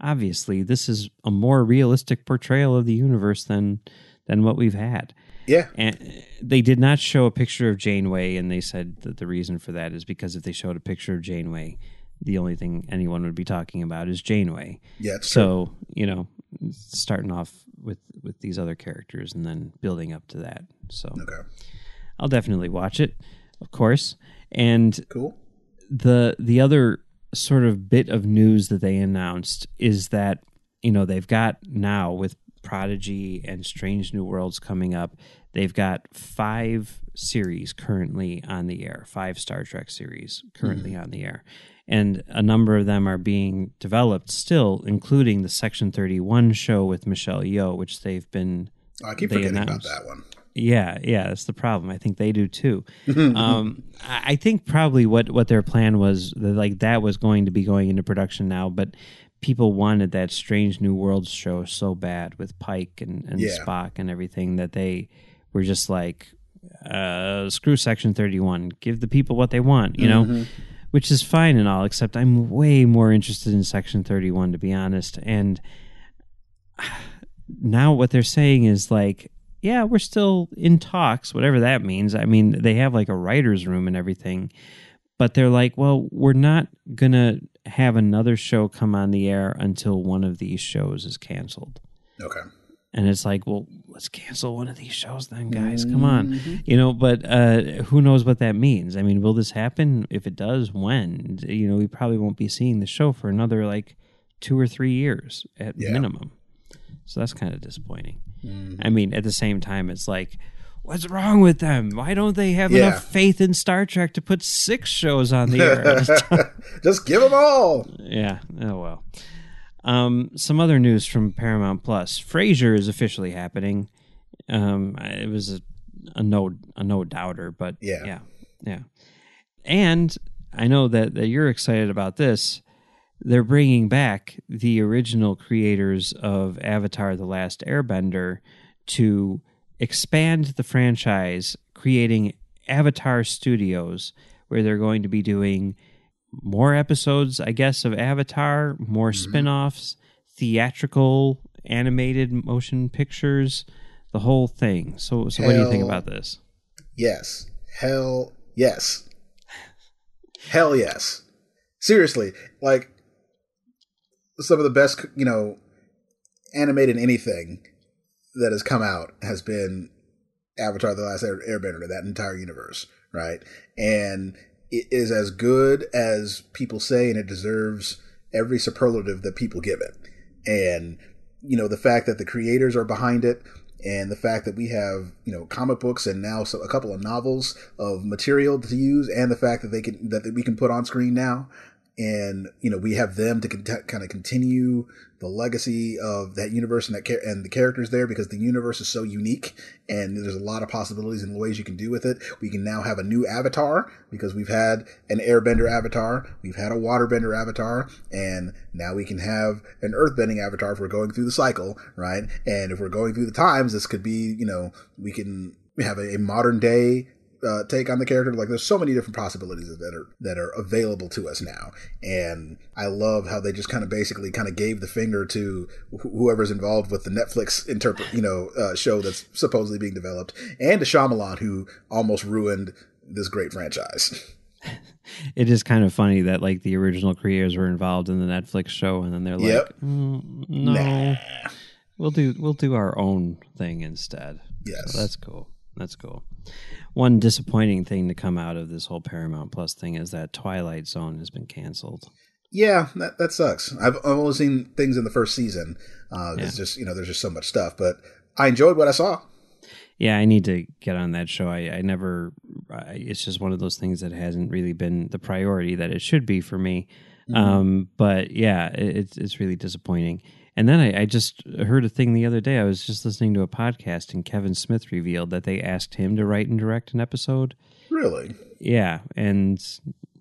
obviously this is a more realistic portrayal of the universe than than what we've had yeah. and they did not show a picture of janeway and they said that the reason for that is because if they showed a picture of janeway the only thing anyone would be talking about is janeway Yeah. It's true. so you know starting off with with these other characters and then building up to that so Okay. i'll definitely watch it of course and Cool. the the other sort of bit of news that they announced is that you know they've got now with prodigy and strange new worlds coming up they've got five series currently on the air five star trek series currently mm-hmm. on the air and a number of them are being developed still including the section 31 show with michelle yeoh which they've been Oh, I keep forgetting about announced. that one. Yeah, yeah, that's the problem. I think they do too. (laughs) um, I I think probably what what their plan was, that, like that was going to be going into production now, but people wanted that Strange New Worlds show so bad with Pike and, and Yeah. Spock and everything that they were just like, uh, screw Section Thirty One, give the people what they want, you know. Which is fine and all, except I'm way more interested in Section 31, to be honest. And (sighs) now what they're saying is like, yeah, we're still in talks, whatever that means. I mean, they have like a writer's room and everything, but they're like, well, we're not going to have another show come on the air until one of these shows is canceled. Okay. And it's like, well, let's cancel one of these shows then, guys. Come on. You know, but uh, who knows what that means? I mean, will this happen? If it does, when? You know, we probably won't be seeing the show for another like two or three years at Yeah. minimum. So that's kind of disappointing. I mean, at the same time, it's like, what's wrong with them? Why don't they have Yeah. enough faith in Star Trek to put six shows on the air? Just (laughs) Just give them all. yeah. Oh well. Um, some other news from Paramount Plus: Frasier is officially happening. Um, it was a, a no a no doubter, but Yeah. yeah, yeah. And I know that that you're excited about this. They're bringing back the original creators of Avatar: The Last Airbender to expand the franchise, creating Avatar Studios, where they're going to be doing more episodes, I guess, of Avatar, more mm-hmm. spin-offs, theatrical animated motion pictures, the whole thing. So so what do you think about this? Yes. Hell yes. Hell yes. Seriously, like some of the best, you know, animated anything that has come out has been Avatar: The Last Air- Airbender, that entire universe, right? And it is as good as people say, and it deserves every superlative that people give it. And you know, the fact that the creators are behind it, and the fact that we have you know comic books and now so a couple of novels of material to use, and the fact that they can that we can put on screen now, and you know we have them to con- kind of continue the legacy of that universe and that char- and the characters there because the universe is so unique and there's a lot of possibilities and ways you can do with it. We can now have a new avatar because we've had an airbender avatar, we've had a waterbender avatar, and now we can have an earthbending avatar if we're going through the cycle, right? And if we're going through the times, this could be, you know, we can have a, a modern day uh, take on the character. Like there's so many different possibilities that are that are available to us now, and I love how they just kind of basically kind of gave the finger to wh- whoever's involved with the Netflix interpret you know uh, show that's supposedly being developed, and to Shyamalan who almost ruined this great franchise. (laughs) It is kind of funny that like the original creators were involved in the Netflix show, and then they're like, Yep. "Mm, "No, Nah. we'll do we'll do our own thing instead." Yes. So that's cool. That's cool. One disappointing thing to come out of this whole Paramount Plus thing is that Twilight Zone has been canceled. Yeah, that, that sucks. I've, I've only seen things in the first season. Uh, Yeah. It's just you know there's just so much stuff, but I enjoyed what I saw. Yeah, I need to get on that show. I, I never. I, it's just one of those things that hasn't really been the priority that it should be for me. Um, but yeah, it, it's it's really disappointing. And then I, I just heard a thing the other day. I was just listening to a podcast, and Kevin Smith revealed that they asked him to write and direct an episode. Really? Yeah, and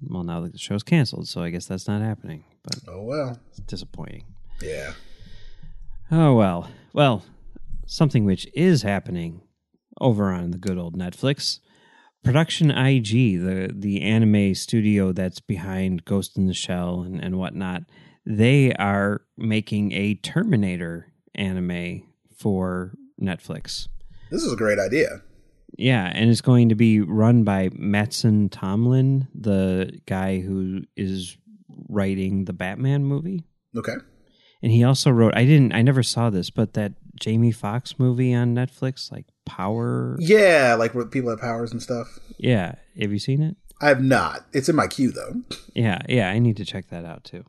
well, now the show's canceled, so I guess that's not happening. But Oh well. it's disappointing. Yeah. Oh well. Well, something which is happening over on the good old Netflix. Production IG, the the anime studio that's behind Ghost in the Shell and, and whatnot, they are making a Terminator anime for Netflix. This is a great idea. Yeah, and it's going to be run by Mattson Tomlin, the guy who is writing the Batman movie. Okay. And he also wrote I didn't I never saw this, but that Jamie Foxx movie on Netflix, like Power. Yeah, like where people have powers and stuff. Yeah. Have you seen it? I have not. It's in my queue though. Yeah, yeah, I need to check that out too.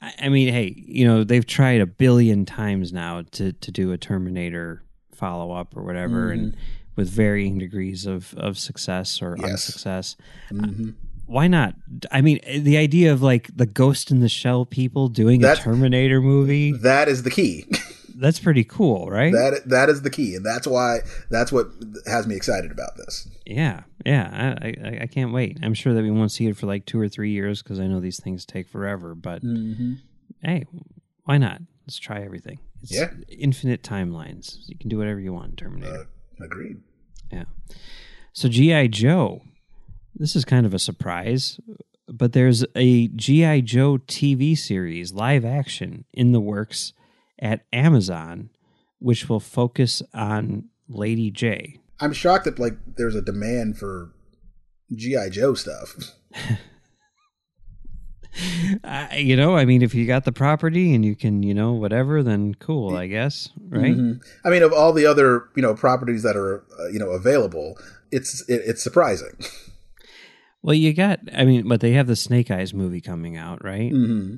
I, I mean, hey, you know, they've tried a billion times now to to do a Terminator follow up or whatever and with varying degrees of of success or Yes. unsuccess. hmm Why not? I mean, the idea of like the Ghost in the Shell people doing That- a Terminator movie, That is the key. (laughs) that's pretty cool, right? that that is the key, and that's why that's what has me excited about this. Yeah, yeah, I, I, I can't wait. I'm sure that we won't see it for like two or three years because I know these things take forever. But Mm-hmm. hey, why not? Let's try everything. It's Yeah. infinite timelines. You can do whatever you want, in Terminator. Uh, agreed. yeah. So GI Joe, this is kind of a surprise, but there's a GI Joe TV series, live action, in the works at Amazon, which will focus on Lady Jaye. I'm shocked that like there's a demand for GI Joe stuff. (laughs) Uh, you know, I mean, if you got the property and you can, you know, whatever, then cool, I guess, right? Mhm. I mean, of all the other you know properties that are uh, you know available, it's it, it's surprising. (laughs) Well, you got, I mean, but they have the Snake Eyes movie coming out, right? hmm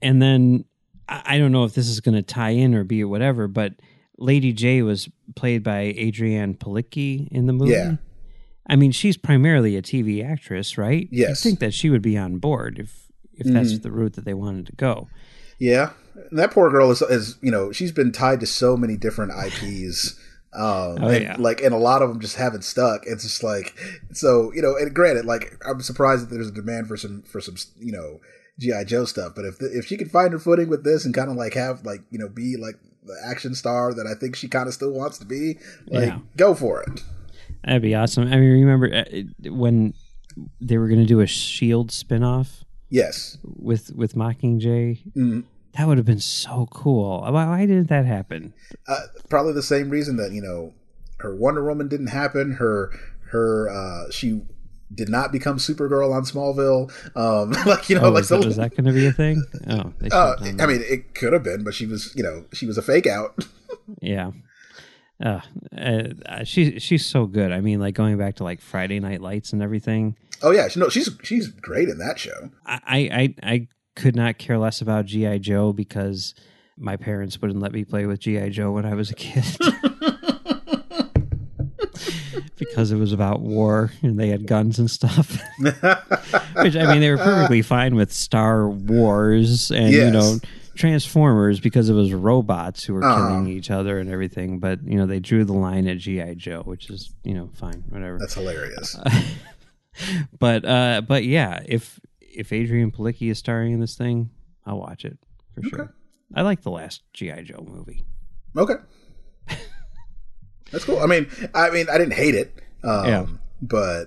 And then I, don't know if this is going to tie in or be whatever, but Lady Jaye was played by Adrianne Palicki in the movie. Yeah. I mean, she's primarily a TV actress, right? Yes. I think that she would be on board if if that's Mhm. the route that they wanted to go. Yeah, and that poor girl is, is you know she's been tied to so many different IPs. (laughs) Um, Oh, and yeah. like, and a lot of them just haven't stuck. It's just like, so you know, and granted, like, I'm surprised that there's a demand for some for some you know GI Joe stuff. But if the, if she could find her footing with this and kind of like have like you know be like the action star that I think she kind of still wants to be, like, Yeah. go for it. That'd be awesome. I mean, remember uh, when they were going to do a Shield spinoff Yes, with with Mockingjay? Mm. That would have been so cool. Why, why didn't that happen? uh, probably the same reason that you know her Wonder Woman didn't happen. Her her uh, she did not become Supergirl on Smallville. Um, (laughs) like you know, oh, like was, that, was that going to be a thing? Oh, Uh, I mean, it could have been, but she was, you know, she was a fake out. (laughs) yeah. Uh, uh, she she's so good. I mean, like going back to like Friday Night Lights and everything. Oh yeah, no, she's she's great in that show. I I I could not care less about GI Joe because my parents wouldn't let me play with GI Joe when I was a kid. (laughs) because it was about war and they had guns and stuff. (laughs) Which I mean, they were perfectly fine with Star Wars and you know Transformers because it was robots who were Uh-huh. killing each other and everything. But you know, they drew the line at GI Joe, which is you know fine, whatever. That's hilarious. (laughs) but uh, but yeah, if if Adrianne Palicki is starring in this thing, I'll watch it for sure. I like the last GI Joe movie. Okay. That's cool. I mean, I mean, I didn't hate it. Um, Yeah. But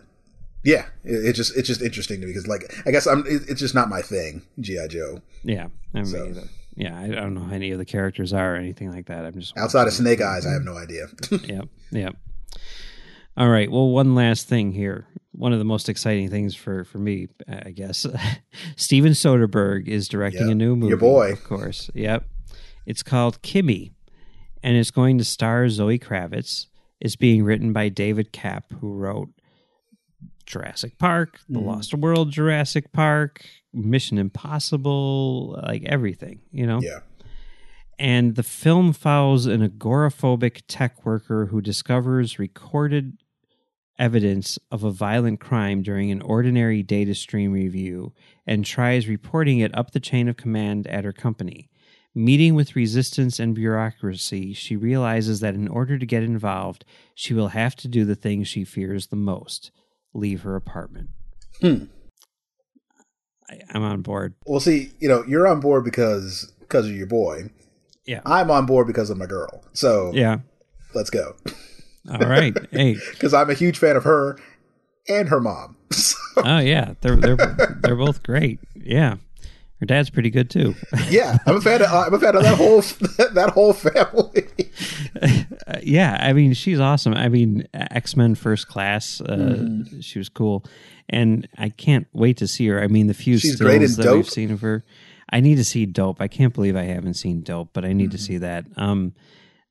yeah, it, it just it's just interesting to me because like I guess I'm it, it's just not my thing. GI Joe Yeah, I mean, So- either. yeah, I don't know who any of the characters are or anything like that. I'm just outside of Snake Eyes, I have no idea. (laughs) yep, yep. All right. Well, one last thing here. One of the most exciting things for for me, I guess, (laughs) Steven Soderbergh is directing Yep. a new movie. Your boy. of course. Yep. It's called Kimi, and it's going to star Zoe Kravitz. It's being written by David Koepp, who wrote Jurassic Park, The Mhm. Lost World, Jurassic Park, Mission Impossible, like everything. You know yeah. and the film follows an agoraphobic tech worker who discovers recorded evidence of a violent crime during an ordinary data stream review and tries reporting it up the chain of command at her company. Meeting with resistance and bureaucracy, she realizes that in order to get involved, she will have to do the thing she fears the most leave her apartment. Hmm. I, I'm on board. Well, see, you know, you're on board because because of your boy. Yeah. I'm on board because of my girl. So Yeah. let's go. All right. (laughs) hey. Because I'm a huge fan of her and her mom. (laughs) So, Oh yeah, they're they're they're both great. Yeah, her dad's pretty good too. (laughs) yeah, I'm a fan of I'm a fan of that whole (laughs) that whole family. Uh, (laughs) yeah, I mean she's awesome. I mean X Men First Class, uh, Mm-hmm. she was cool, and I can't wait to see her. I mean the few She's stills that we've seen of her. I need to see Dope. I can't believe I haven't seen Dope, but I need to Mm-hmm. see that. Um,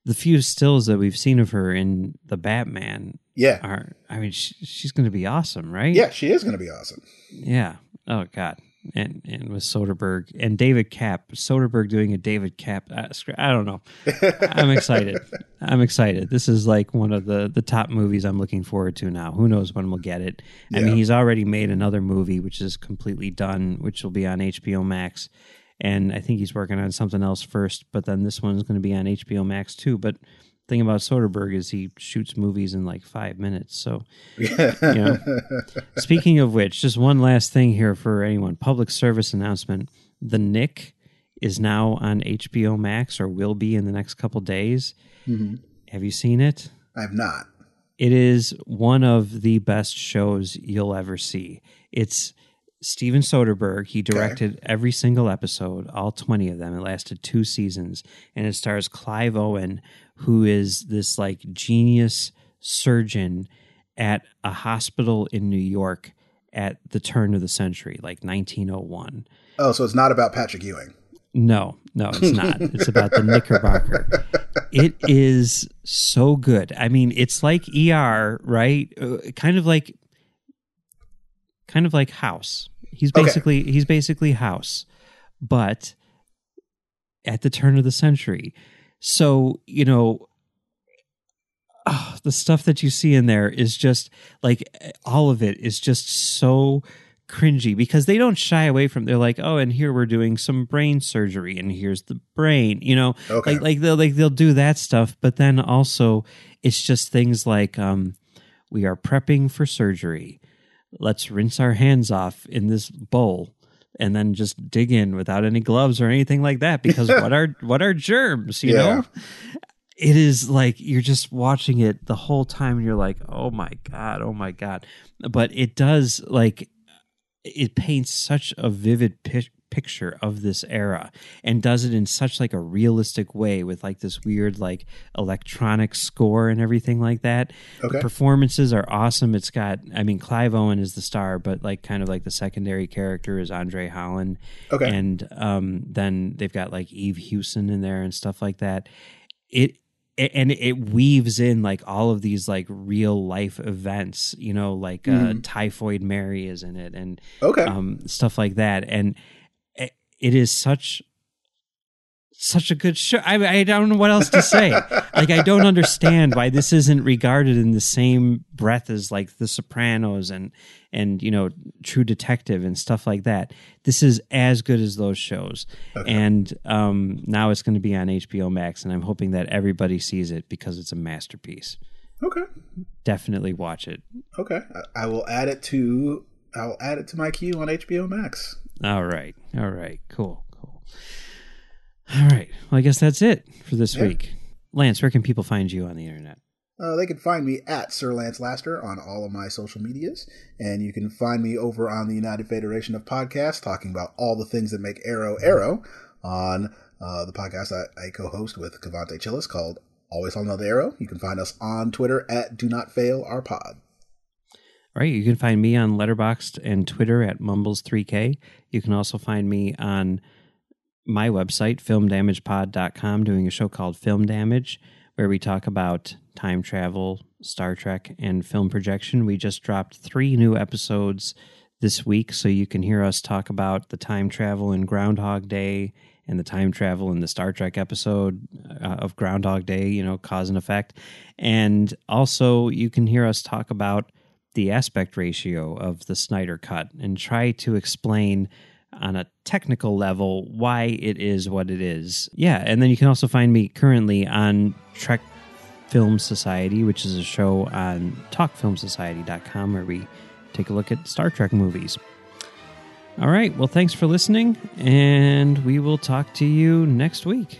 the few stills that we've seen of her in the Batman Yeah, are. I mean, she, she's going to be awesome, right? yeah, she is going to be awesome. Yeah. Oh God. And and with Soderbergh and David Koepp, Soderbergh doing a David Koepp. Uh, I don't know. (laughs) I'm excited. I'm excited. This is like one of the the top movies I'm looking forward to now. Who knows when we'll get it? I mean, he's already made another movie which is completely done, which will be on HBO Max. And I think he's working on something else first, but then this one's going to be on HBO Max too. But thing about Soderbergh is he shoots movies in like five minutes, so Yeah. (laughs) Speaking of which, just one last thing here for anyone public service announcement. The Knick is now on HBO Max or will be in the next couple days. Mhm. Have you seen it? I've not. It is one of the best shows you'll ever see. It's Steven Soderbergh. He directed every single episode, all 20 of them. It lasted two seasons. And it stars Clive Owen, who is this like genius surgeon at a hospital in New York at the turn of the century, like 1901. Oh, so it's not about Patrick Ewing. No, no, it's not. (laughs) it's about the Knickerbocker. It is so good. I mean, it's like ER, right? Uh, kind of like, kind of like House. He's Okay. basically he's basically House, but at the turn of the century. So you know, ah, the stuff that you see in there is just like all of it is just so cringy because they don't shy away from they're like oh and here we're doing some brain surgery and here's the brain you know? Okay. like like they'll like they'll do that stuff but then also it's just things like um we are prepping for surgery. Let's rinse our hands off in this bowl and then just dig in without any gloves or anything like that because (laughs) what are what are germs you Yeah. know it is like you're just watching it the whole time and you're like oh my god oh my god but it does like it paints such a vivid pi- picture of this era and does it in such like a realistic way with like this weird like electronic score and everything like that Okay. the performances are awesome it's got i mean clive owen is the star but like kind of like the secondary character is andre holland Okay. and um, then they've got like Eve Hewson in there and stuff like that. It and it weaves in like all of these like real life events, you know, like uh, Mhm. Typhoid Mary is in it and okay. um, stuff like that, and it- is such such a good show. I, I don't know what else to say. (laughs) like, I don't understand why this isn't regarded in the same breath as like The Sopranos and and you know True Detective and stuff like that. This is as good as those shows, okay. and um, now it's going to be on HBO Max, and I'm hoping that everybody sees it because it's a masterpiece. Okay, definitely watch it. Okay, I will add it to I'll add it to my queue on HBO Max. All right, all right, cool. Cool. All right. Well, I guess that's it for this yeah. week. Lance, where can people find you on the internet? Uh, they can find me at Sir Lance Laster on all of my social medias, and you can find me over on the United Federation of Podcasts, talking about all the things that make Arrow Arrow on uh, the podcast I, I, co-host with Cavante Chillis called Always on the Arrow. You can find us on Twitter at Do Not Fail Our Pod. All right, you can find me on Letterboxd and Twitter at Mumbles3K. You can also find me on my website, filmdamagepod.com, doing a show called Film Damage, where we talk about time travel, Star Trek, and film projection. We just dropped three new episodes this week, so you can hear us talk about the time travel in Groundhog Day and the time travel in the Star Trek episode uh, of Groundhog Day, you know, cause and effect. And also, you can hear us talk about the aspect ratio of the Snyder Cut and try to explain on a technical level why it is what it is. Yeah, and then you can also find me currently on Trek Film Society, which is a show on talkfilmsociety.com where we take a look at Star Trek movies. All right, well, thanks for listening, and we will talk to you next week.